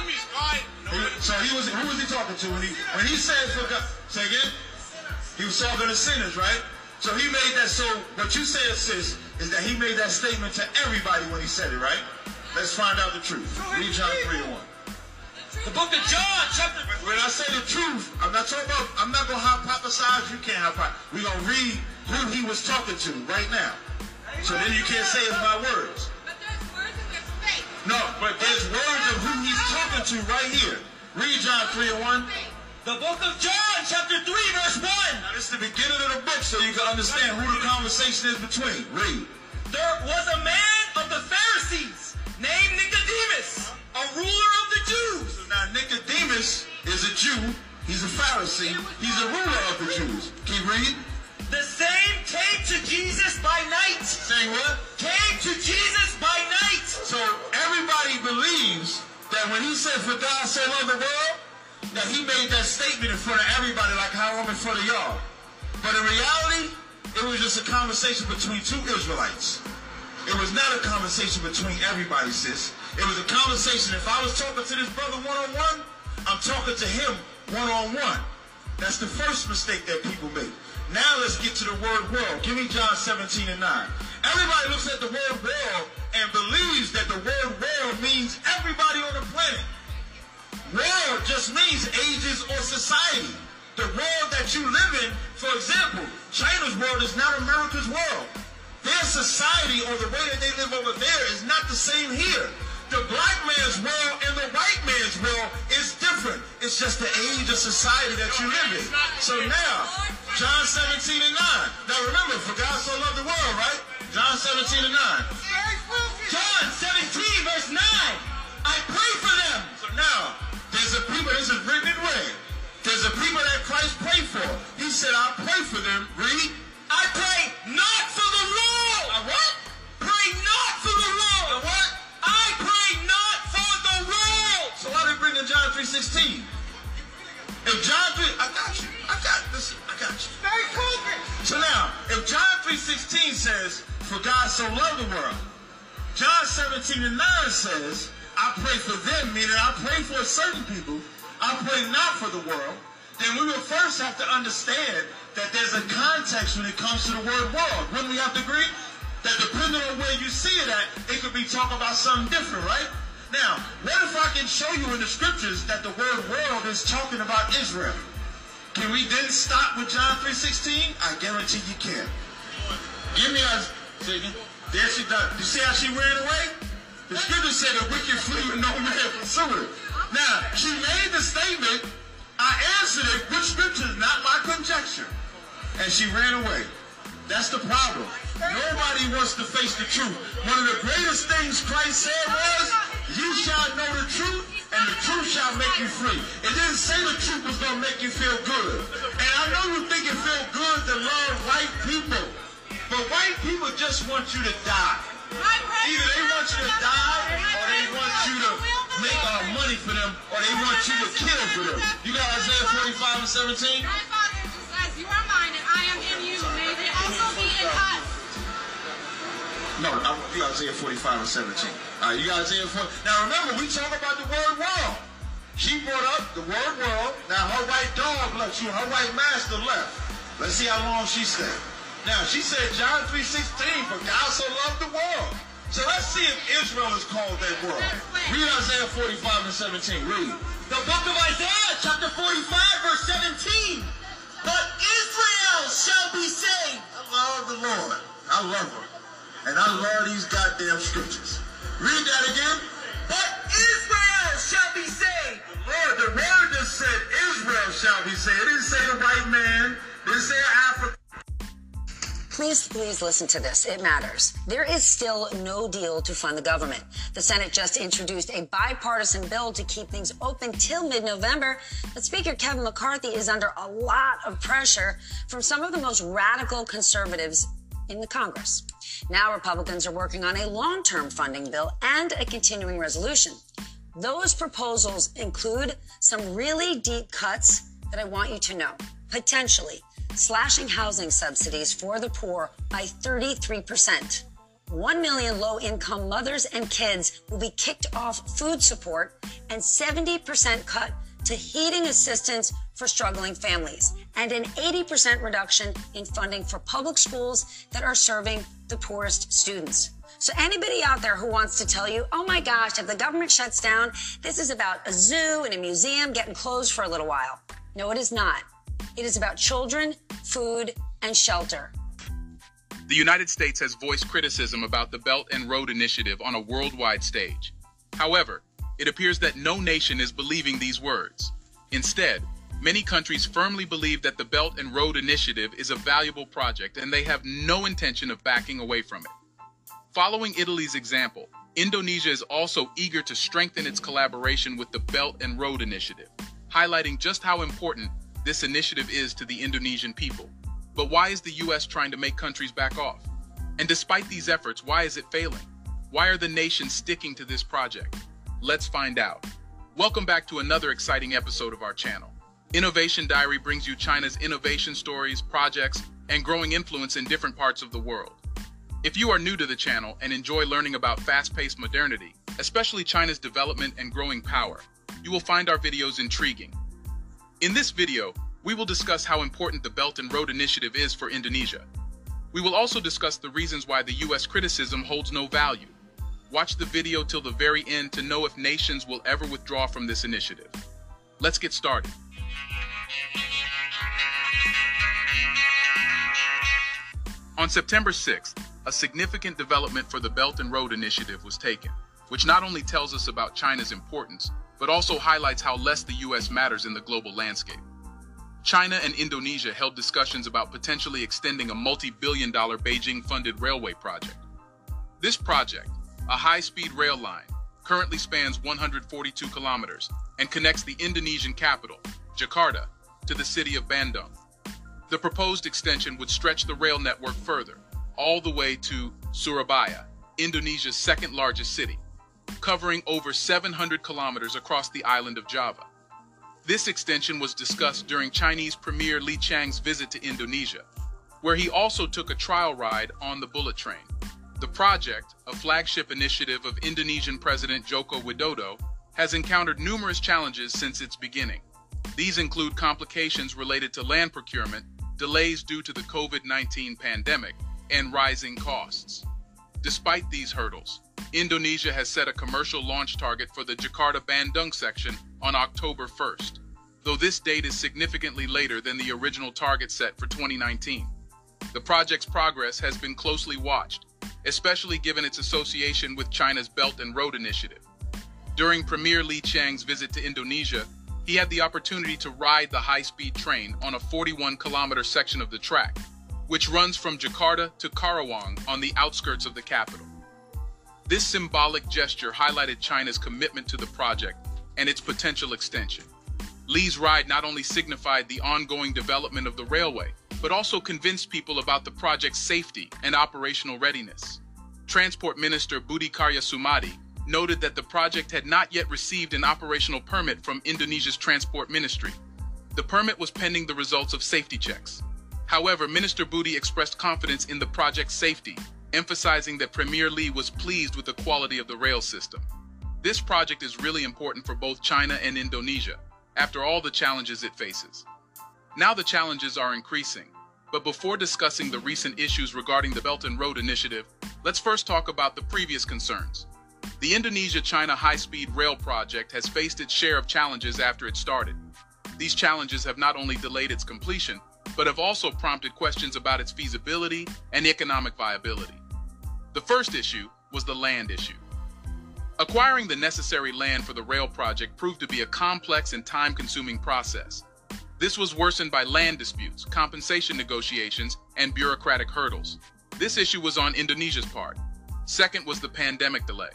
He, so he was who was he talking to when he when he said for God say again? He was talking to sinners, right? So he made that so what you said, sis, is that he made that statement to everybody when he said it, right? Let's find out the truth. Read John 3 and 1. The book of John, chapter. When I say the truth, I'm not talking about. I'm not gonna hypothesize. You can't hypothesize. We're gonna read who he was talking to right now. So then you can't say it's my words. No, but there's words of who he's talking to right here. Read John 3 and 1. The book of John, chapter 3, verse 1. Now, this is the beginning of the book so you can understand who the conversation is between. Read. There was a man of the Pharisees named Nicodemus, a ruler of the Jews. So now, Nicodemus is a Jew. He's a Pharisee. He's a ruler of the Jews. Keep reading. The same came to Jesus by night. Saying what? Came to Jesus by night. So everybody believes that when he said, For God so loved the world, that he made that statement in front of everybody like how I'm in front of y'all. But in reality, it was just a conversation between two Israelites. It was not a conversation between everybody, sis. It was a conversation. If I was talking to this brother one-on-one, I'm talking to him one-on-one. That's the first mistake that people make. Now let's get to the word world. Give me John 17 and 9. Everybody looks at the word world and believes that the word world means everybody on the planet. World just means ages or society. The world that you live in, for example, China's world is not America's world. Their society or the way that they live over there is not the same here. The black man's world and the white man's world is different. It's just the age of society that you live in. So now, John 17 and 9. Now remember, for God so loved the world, right? John 17 and 9. John 17 verse 9. I pray for them. So now, there's a people, this is written in red. There's a people that Christ prayed for. He said, I pray for them. Read. I pray not for the world. A what? Pray not for the world. A what? I pray not for the world. So why they bring in John 3.16? If John 3, I got you. I got this. I got you. Very cool. So now, if John 3.16 says, for God so loved the world, John 17 and 9 says, I pray for them, meaning I pray for certain people. I pray not for the world. Then we will first have to understand that there's a context when it comes to the word world. Wouldn't we have to agree? That depending on where you see it at, it could be talking about something different, right? Now, what if I can show you in the scriptures that the word world is talking about Israel? Can we then stop with John 3.16? I guarantee you can. Give me a second. There she does. You see how she ran away? The scripture said the wicked flee and no man pursued. Now, she made the statement. I answered it with scriptures, not my conjecture. And she ran away. That's the problem. Nobody wants to face the truth. One of the greatest things Christ said was, you shall know the truth, and the truth shall make you free. It didn't say the truth was going to make you feel good. And I know you think it feels good to love white people, but white people just want you to die. Either they want you to die, or they want you to make uh, money for them, or they want you to kill for them. You got Isaiah 45 and 17? No, I, you Isaiah 45 and 17. All right, you got Isaiah 40. Now remember, we talk about the word world. She brought up the word world. Now her white dog left. She, her white master left. Let's see how long she stayed. Now she said John 3:16, for God so loved the world. So let's see if Israel is called that world. Read Isaiah 45 and 17. Read. The book of Isaiah, chapter 45, verse 17. But Israel shall be saved. I love the Lord. I love her. And I love these goddamn scriptures. Read that again. But Israel shall be saved. Lord, the word just said Israel shall be saved. It didn't say the white man. It didn't say Africa. Please, please listen to this. It matters. There is still no deal to fund the government. The Senate just introduced a bipartisan bill to keep things open till mid-November. But Speaker Kevin McCarthy is under a lot of pressure from some of the most radical conservatives in the Congress. Now Republicans are working on a long-term funding bill and a continuing resolution. Those proposals include some really deep cuts that I want you to know. Potentially slashing housing subsidies for the poor by 33%. 1 million low income mothers and kids will be kicked off food support and 70% cut to heating assistance for struggling families and an 80% reduction in funding for public schools that are serving the poorest students. So anybody out there who wants to tell you, oh my gosh, if the government shuts down, this is about a zoo and a museum getting closed for a little while. No, it is not. It is about children, food, and shelter. The United States has voiced criticism about the Belt and Road Initiative on a worldwide stage. However, it appears that no nation is believing these words. Instead, many countries firmly believe that the Belt and Road Initiative is a valuable project and they have no intention of backing away from it. Following Italy's example, Indonesia is also eager to strengthen its collaboration with the Belt and Road Initiative, highlighting just how important this initiative is to the Indonesian people. But why is the US trying to make countries back off? And despite these efforts, why is it failing? Why are the nations sticking to this project? Let's find out. Welcome back to another exciting episode of our channel. Innovation Diary brings you China's innovation stories, projects, and growing influence in different parts of the world. If you are new to the channel and enjoy learning about fast-paced modernity, especially China's development and growing power, you will find our videos intriguing. In this video, we will discuss how important the Belt and Road Initiative is for Indonesia. We will also discuss the reasons why the US criticism holds no value. Watch the video till the very end to know if nations will ever withdraw from this initiative. Let's get started. On September 6th, a significant development for the Belt and Road Initiative was taken, which not only tells us about China's importance, but also highlights how less the U.S. matters in the global landscape. China and Indonesia held discussions about potentially extending a multi-billion dollar Beijing-funded railway project. This project, a high-speed rail line, currently spans 142 kilometers and connects the Indonesian capital, Jakarta, to the city of Bandung. The proposed extension would stretch the rail network further, all the way to Surabaya, Indonesia's second largest city, covering over 700 kilometers across the island of Java. This extension was discussed during Chinese Premier Li Qiang's visit to Indonesia, where he also took a trial ride on the bullet train. The project, a flagship initiative of Indonesian President Joko Widodo, has encountered numerous challenges since its beginning. These include complications related to land procurement, delays due to the COVID-19 pandemic, and rising costs. Despite these hurdles, Indonesia has set a commercial launch target for the Jakarta Bandung section on October 1st, though this date is significantly later than the original target set for 2019. The project's progress has been closely watched, especially given its association with China's Belt and Road Initiative. During Premier Li Qiang's visit to Indonesia, he had the opportunity to ride the high-speed train on a 41-kilometer section of the track, which runs from Jakarta to Karawang on the outskirts of the capital. This symbolic gesture highlighted China's commitment to the project and its potential extension. Li's ride not only signified the ongoing development of the railway, but also convinced people about the project's safety and operational readiness. Transport Minister Budi Karya Sumadi noted that the project had not yet received an operational permit from Indonesia's Transport Ministry. The permit was pending the results of safety checks. However, Minister Budi expressed confidence in the project's safety emphasizing that Premier Li was pleased with the quality of the rail system. This project is really important for both China and Indonesia, after all the challenges it faces. Now the challenges are increasing, but before discussing the recent issues regarding the Belt and Road Initiative, let's first talk about the previous concerns. The Indonesia-China high-speed rail project has faced its share of challenges after it started. These challenges have not only delayed its completion, but have also prompted questions about its feasibility and economic viability. The first issue was the land issue. Acquiring the necessary land for the rail project proved to be a complex and time-consuming process. This was worsened by land disputes, compensation negotiations, and bureaucratic hurdles. This issue was on Indonesia's part. Second was the pandemic delay.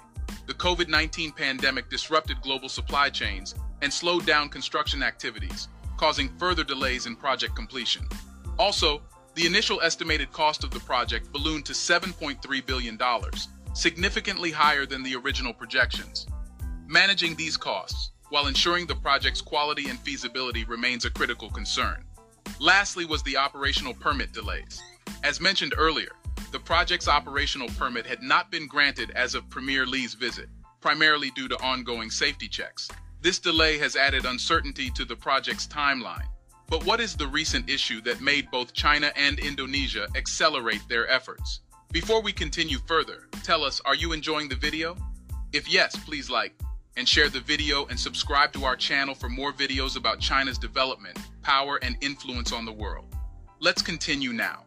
The COVID-19 pandemic disrupted global supply chains and slowed down construction activities, causing further delays in project completion. Also, the initial estimated cost of the project ballooned to $7.3 billion, significantly higher than the original projections. Managing these costs, while ensuring the project's quality and feasibility remains a critical concern. Lastly was the operational permit delays. As mentioned earlier, the project's operational permit had not been granted as of Premier Li's visit, primarily due to ongoing safety checks. This delay has added uncertainty to the project's timeline. But what is the recent issue that made both China and Indonesia accelerate their efforts? Before we continue further, tell us, are you enjoying the video? If yes, please like and share the video and subscribe to our channel for more videos about China's development, power, and influence on the world. Let's continue now.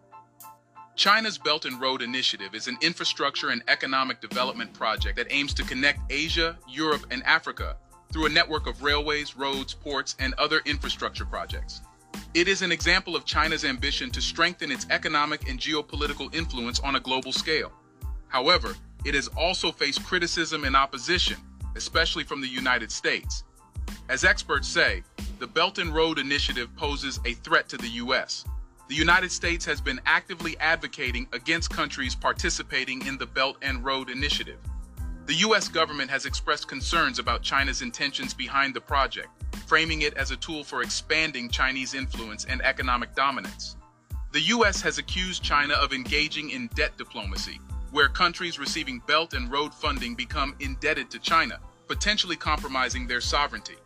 China's Belt and Road Initiative is an infrastructure and economic development project that aims to connect Asia, Europe, and Africa through a network of railways, roads, ports, and other infrastructure projects. It is an example of China's ambition to strengthen its economic and geopolitical influence on a global scale. However, it has also faced criticism and opposition, especially from the United States. As experts say, the Belt and Road Initiative poses a threat to the U.S. The United States has been actively advocating against countries participating in the Belt and Road Initiative. The U.S. government has expressed concerns about China's intentions behind the project, framing it as a tool for expanding Chinese influence and economic dominance. The U.S. has accused China of engaging in debt diplomacy, where countries receiving Belt and Road funding become indebted to China, potentially compromising their sovereignty.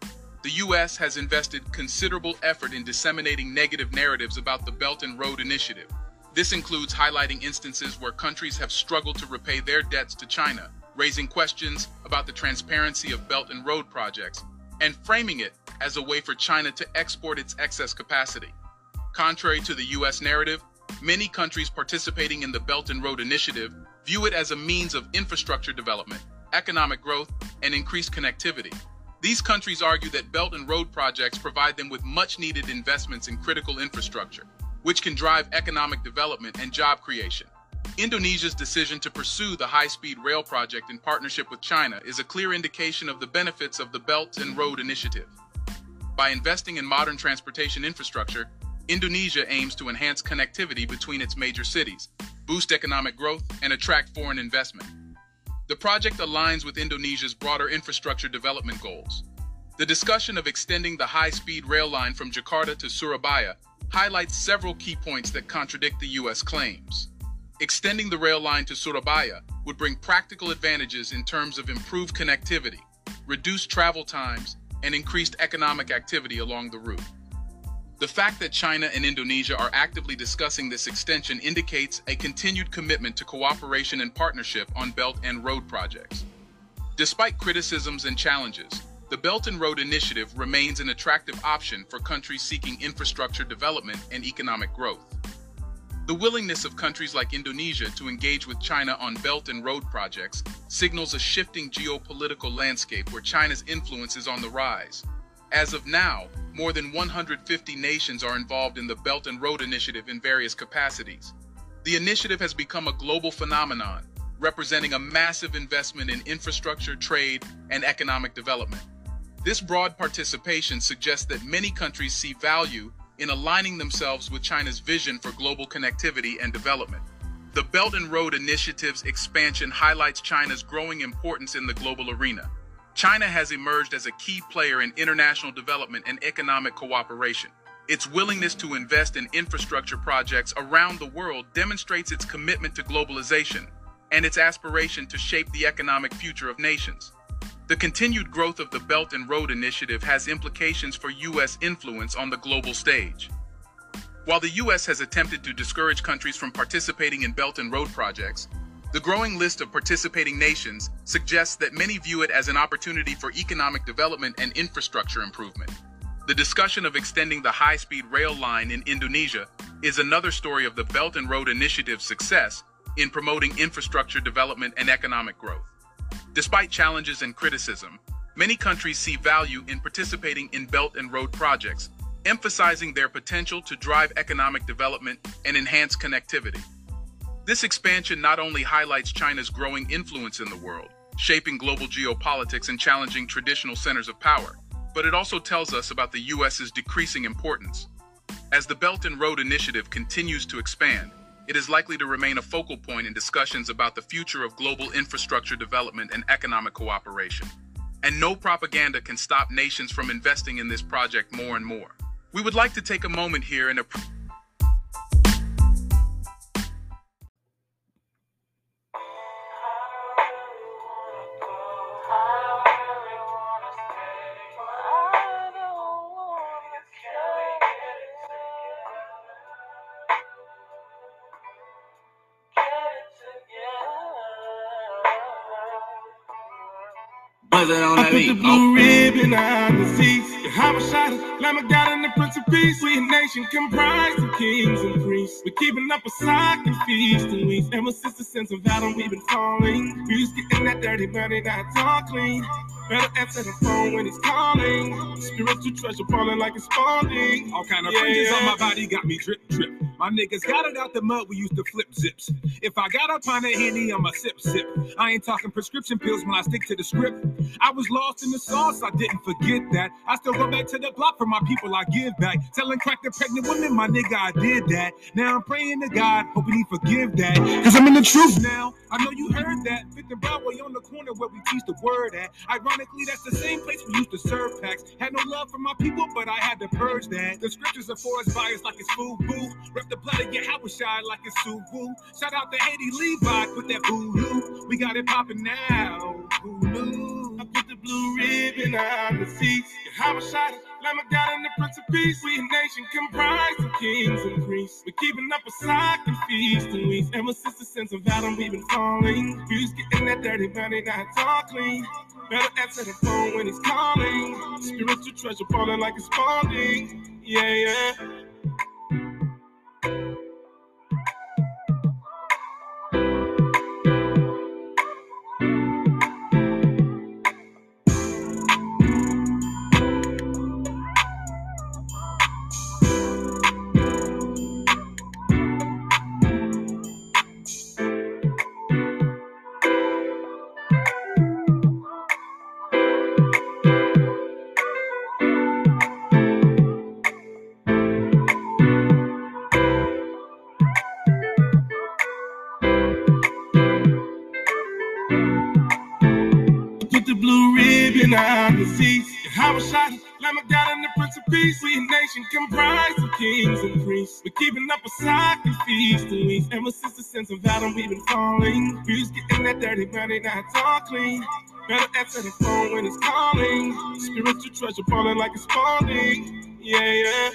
The U.S. has invested considerable effort in disseminating negative narratives about the Belt and Road Initiative. This includes highlighting instances where countries have struggled to repay their debts to China, raising questions about the transparency of Belt and Road projects, and framing it as a way for China to export its excess capacity. Contrary to the U.S. narrative, many countries participating in the Belt and Road Initiative view it as a means of infrastructure development, economic growth, and increased connectivity. These countries argue that Belt and Road projects provide them with much needed investments in critical infrastructure, which can drive economic development and job creation. Indonesia's decision to pursue the high-speed rail project in partnership with China is a clear indication of the benefits of the Belt and Road Initiative. By investing in modern transportation infrastructure, Indonesia aims to enhance connectivity between its major cities, boost economic growth, and attract foreign investment. The project aligns with Indonesia's broader infrastructure development goals. The discussion of extending the high-speed rail line from Jakarta to Surabaya highlights several key points that contradict the U.S. claims. Extending the rail line to Surabaya would bring practical advantages in terms of improved connectivity, reduced travel times, and increased economic activity along the route. The fact that China and Indonesia are actively discussing this extension indicates a continued commitment to cooperation and partnership on Belt and Road projects. Despite criticisms and challenges, the Belt and Road Initiative remains an attractive option for countries seeking infrastructure development and economic growth. The willingness of countries like Indonesia to engage with China on Belt and Road projects signals a shifting geopolitical landscape where China's influence is on the rise. As of now, more than 150 nations are involved in the Belt and Road Initiative in various capacities. The initiative has become a global phenomenon, representing a massive investment in infrastructure, trade, and economic development. This broad participation suggests that many countries see value in aligning themselves with China's vision for global connectivity and development. The Belt and Road Initiative's expansion highlights China's growing importance in the global arena. China has emerged as a key player in international development and economic cooperation. Its willingness to invest in infrastructure projects around the world demonstrates its commitment to globalization and its aspiration to shape the economic future of nations. The continued growth of the Belt and Road Initiative has implications for U.S. influence on the global stage. While the U.S. has attempted to discourage countries from participating in Belt and Road projects, the growing list of participating nations suggests that many view it as an opportunity for economic development and infrastructure improvement. The discussion of extending the high-speed rail line in Indonesia is another story of the Belt and Road Initiative's success in promoting infrastructure development and economic growth. Despite challenges and criticism, many countries see value in participating in Belt and Road projects, emphasizing their potential to drive economic development and enhance connectivity. This expansion not only highlights China's growing influence in the world, shaping global geopolitics and challenging traditional centers of power, but it also tells us about the U.S.'s decreasing importance. As the Belt and Road Initiative continues to expand, it is likely to remain a focal point in discussions about the future of global infrastructure development and economic cooperation. And no propaganda can stop nations from investing in this project more and more. We would like to take a moment here and appreciate Buzz it on I that put the blue Oh. ribbon on the seats. The Habashada, God and the Prince of Peace. We a nation comprised of kings and priests. We're keeping up a sock and feasting weeks. Ever since the sense of Adam, we've been falling. We used getting that dirty money, not talk clean. Better answer the phone when it's calling. Spiritual treasure falling like it's falling. All kind of fringes on my body got me drip drip. My niggas got it out the mud, we used to flip zips. If I got up on a henny, I'ma sip sip. I ain't talking prescription pills when I stick to the script. I was lost in the sauce, I didn't forget that. I still go back to the block for my people, I give back. Selling crack to pregnant women, my nigga, I did that. Now I'm praying to God, hoping he forgive that. Cause I'm in the truth now. I know you heard that. Fifth and Broadway on the corner where we teach the word at. Ironically, that's the same place we used to serve packs. Had no love for my people, but I had to purge that. The scriptures are for us biased like it's food boo. Rep the blood of your shy like it's Suwu. Shout out to Haiti Levi, put that boo voodoo. We got it popping now. Who knew? I put the blue ribbon on the seats. Shot it. Lamb God and the Prince of Peace. We a nation comprised of kings and priests. We're keeping up a cycle and feasting weeks. Ever since the sense of Adam, we've been falling. Views getting that dirty money, not all clean. Better answer the phone when he's calling. Spiritual treasure falling like it's falling. Yeah, yeah. Peace. We a nation comprised of kings and priests. We're keeping up a cycle feasting weeks. Ever since the sense of Adam, we've been falling. Views getting that dirty money, not all clean. Better answer the phone when it's calling. Spiritual treasure falling like it's falling. Yeah, yeah.